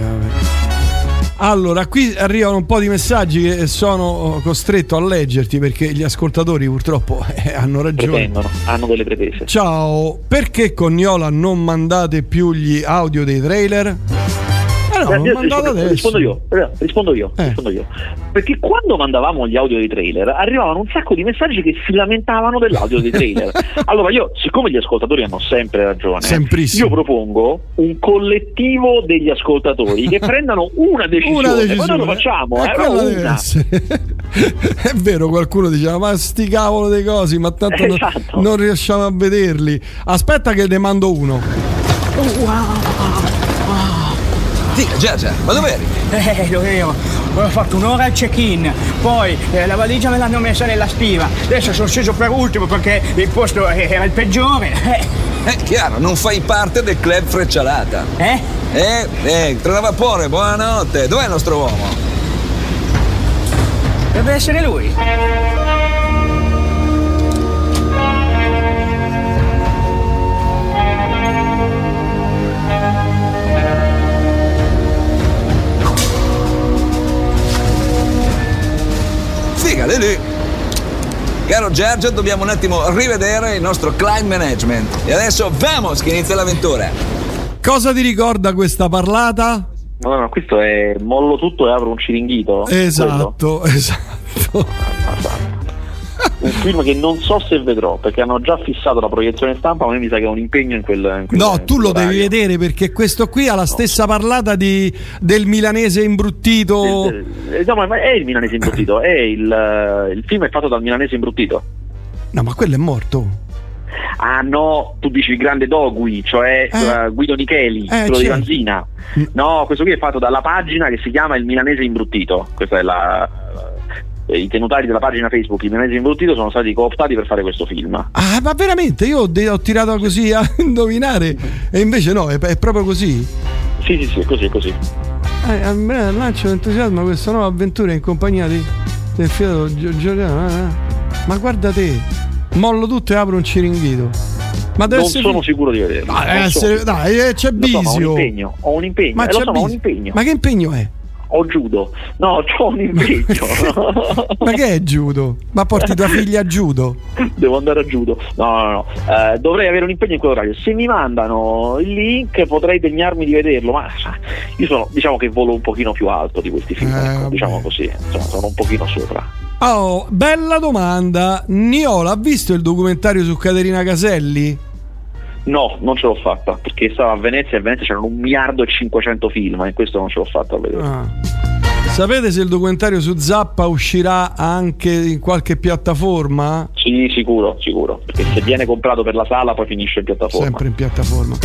Allora, qui arrivano un po' di messaggi che sono costretto a leggerti perché gli ascoltatori purtroppo eh, hanno ragione. Pretendono, hanno delle pretese. Ciao, perché Cognola non mandate più gli audio dei trailer? No, Eh, l'ho io mandato rispondo, adesso. rispondo io, rispondo io, Eh. rispondo io. Perché quando mandavamo gli audio dei trailer arrivavano un sacco di messaggi che si lamentavano dell'audio dei trailer. allora io, siccome gli ascoltatori hanno sempre ragione, Semprissimo. io propongo un collettivo degli ascoltatori che prendano una decisione, Una decisione. poi noi lo facciamo, Eh, eh, una. È vero, qualcuno diceva: Ma sti cavolo dei cosi, ma tanto non- Esatto. non riusciamo a vederli. Aspetta, che ne mando uno. Dica, Giorgia, ma dove eri? Eh, dovevo. Ho fatto un'ora al check-in, poi eh, la valigia me l'hanno messa nella stiva. Adesso sono sceso per ultimo perché il posto eh, era il peggiore. Eh, chiaro, non fai parte del club freccialata. Eh? Eh, eh, treno a vapore, buonanotte. Dov'è il nostro uomo? Deve essere lui. Figa, lì lì. Caro Giorgio, dobbiamo un attimo rivedere il nostro client management. E adesso vamos che inizia l'avventura. Cosa ti ricorda questa parlata? No, no, questo è mollo tutto e apro un ciringhito. Esatto, esatto. Quello? Un Film che non so se vedrò perché hanno già fissato la proiezione stampa, ma mi sa che è un impegno in quel. In quel No, in tu lo devi vedere perché questo qui ha la stessa parlata di, del milanese imbruttito. Eh, eh, no, ma è il milanese imbruttito, è il, eh, il film è fatto dal milanese imbruttito. No, ma quello è morto. Ah no, tu dici il grande Dogui, cioè Eh. eh, Guido Nicheli, Eh, quello di certo. Vanzina. Mm. No, questo qui è fatto dalla pagina che si chiama Il Milanese Imbruttito. Questa è la. Eh, I tenutari della pagina Facebook Il Milanese Imbruttito sono stati cooptati per fare questo film. Ah, ma veramente? Io ho, de- ho tirato così a indovinare e invece no, è, è proprio così. Sì, sì, sì, è così, è così. Eh, Andrea lancia entusiasmo questa nuova avventura in compagnia di, del fidato Gio- Giordano. eh, eh. Ma guarda te, mollo tutto e apro un ciringhito. Ma Non essere. sono sicuro di vederlo. Dai, deve sono essere- sicuro. dai, eh, c'è Lo so, ho un bisio. impegno, ho un impegno, Ma eh, so, ma ho un bisio. impegno. Ma che impegno è? Ho judo. No, ho un impegno. Ma che è judo? Ma porti tua figlia a judo? Devo andare a judo. No, no, no. Eh, dovrei avere un impegno in quell'orario. Se mi mandano il link potrei degnarmi di vederlo, ma io sono, diciamo che volo un pochino più alto di questi film, Eh, ecco, diciamo così. Insomma, sono un pochino sopra. Oh, bella domanda. Niola, ha visto il documentario su Caterina Caselli? No, non ce l'ho fatta, perché stavo a Venezia e a Venezia c'erano un miliardo e 500 film e questo non ce l'ho fatta a vedere. Ah. Sapete se il documentario su Zappa uscirà anche in qualche piattaforma? Sì, sicuro, sicuro, perché se viene comprato per la sala poi finisce in piattaforma. Sempre in piattaforma.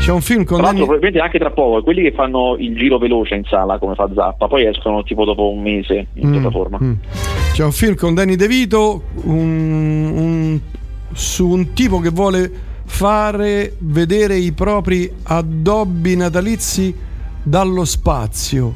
C'è un film con Tra l'altro, Danny... probabilmente anche tra poco, quelli che fanno il giro veloce in sala come fa Zappa, poi escono tipo dopo un mese in Mm, piattaforma. mm. C'è un film con Danny DeVito un- un- su un tipo che vuole fare vedere i propri addobbi natalizi dallo spazio.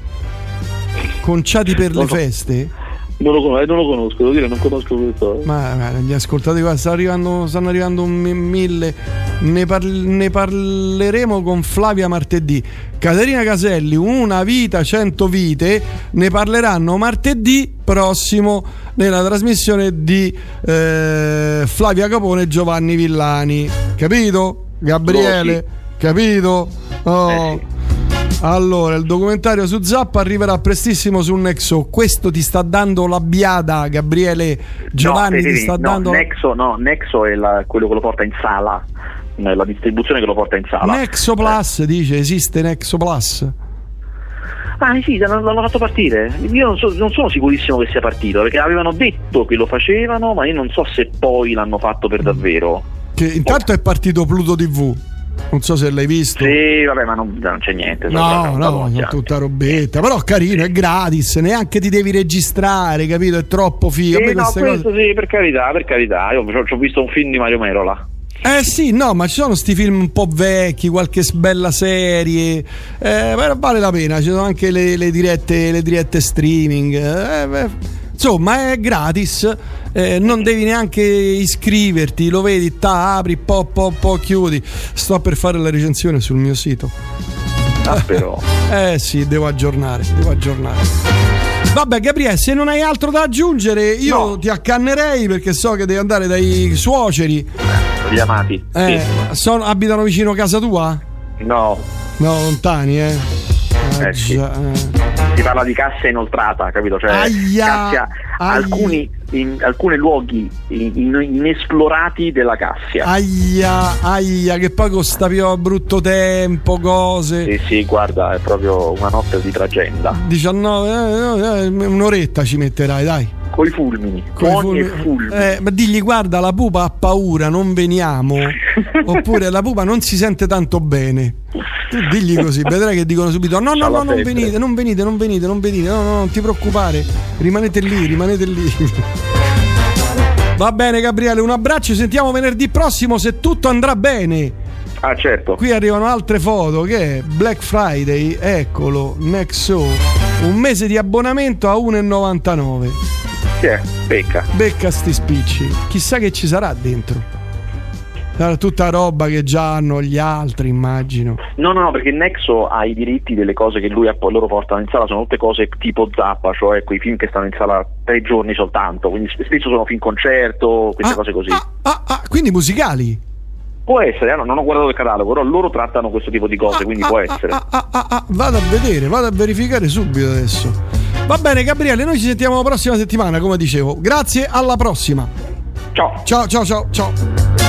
Conciati per le feste? Non lo conosco, eh, non lo conosco, devo dire, non conosco questo. Ma ma gli ascoltatori qua stanno arrivando, stanno arrivando mille. Ne, parl- ne parleremo con Flavia martedì. Caterina Caselli, Una vita, cento vite. Ne parleranno martedì prossimo nella trasmissione di eh, Flavia Capone e Giovanni Villani. Capito? Gabriele? Capito? Oh. Eh sì. Allora, il documentario su Zappa arriverà prestissimo su Nexo. Questo ti sta dando la biada, Gabriele Giovanni no, ti sta sì, dando no, Nexo, no, Nexo è la- quello che lo porta in sala, eh, la distribuzione che lo porta in sala. Nexo Plus, dice, esiste Nexo Plus. Ah sì, l'hanno, fatto partire. Io non, so- non sono sicurissimo che sia partito, perché avevano detto che lo facevano, ma io non so se poi l'hanno fatto per davvero. Che intanto è partito Pluto TV. Non so se l'hai visto. Sì, vabbè, ma non, non c'è niente. No, no, è tutta robetta. Però carino, è gratis, neanche ti devi registrare, capito? È troppo figo. Sì, no, questo cose- sì, per carità, per carità. Io ho- visto un film di Mario Merola. Eh sì, no, ma ci sono sti film un po' vecchi, qualche bella serie, eh, vale la pena, ci sono anche le, le dirette, le dirette streaming, eh, beh, insomma è gratis, eh, non devi neanche iscriverti, lo vedi, ta, apri, po, po, po, chiudi, sto per fare la recensione sul mio sito. Ah, però. Eh sì, devo aggiornare, devo aggiornare. Vabbè Gabriele, se non hai altro da aggiungere io No. ti accannerei perché so che devi andare dai suoceri. Gli amati. Eh, Sì. sono- abitano vicino a casa tua? No, No, lontani, eh. Eh, sì. eh. si parla di cassa inoltrata, capito? Cioè, Aia, Cassia, aia. alcuni, in alcuni luoghi in- in- inesplorati della Cassia. Aia, aia, che poi costa più a brutto tempo, cose. Sì, sì, guarda, è proprio una notte di tragenda. 19, eh, no, eh, un'oretta ci metterai, dai. Coi fulmini, Coi fulmini. fulmini. Eh, ma digli guarda la pupa ha paura non veniamo. Oppure la pupa non si sente tanto bene. Tu digli così vedrai che dicono subito no no no non venite non venite non venite non venite no no non ti preoccupare rimanete lì rimanete lì. Va bene Gabriele un abbraccio ci sentiamo venerdì prossimo se tutto andrà bene. Ah, certo. qui arrivano altre foto che è Black Friday eccolo Nexo un mese di abbonamento a 1,99 Sì, è, becca. becca sti spicci. Chissà che ci sarà dentro. Sarà tutta roba che già hanno gli altri, immagino. No, no, no, perché Nexo ha i diritti delle cose che lui loro portano in sala, sono tutte cose tipo Zappa, cioè quei film che stanno in sala tre giorni soltanto, quindi spesso sono film concerto, queste Ah, cose così. Ah, ah, ah, quindi musicali. Può essere, eh, no, non ho guardato il catalogo, però loro trattano questo tipo di cose, quindi Ah, può ah, essere. ah, ah, ah, ah, vado a vedere, vado a verificare subito adesso. Va bene, Gabriele, noi ci sentiamo la prossima settimana, come dicevo. Grazie, alla prossima. Ciao. Ciao, ciao, ciao, ciao.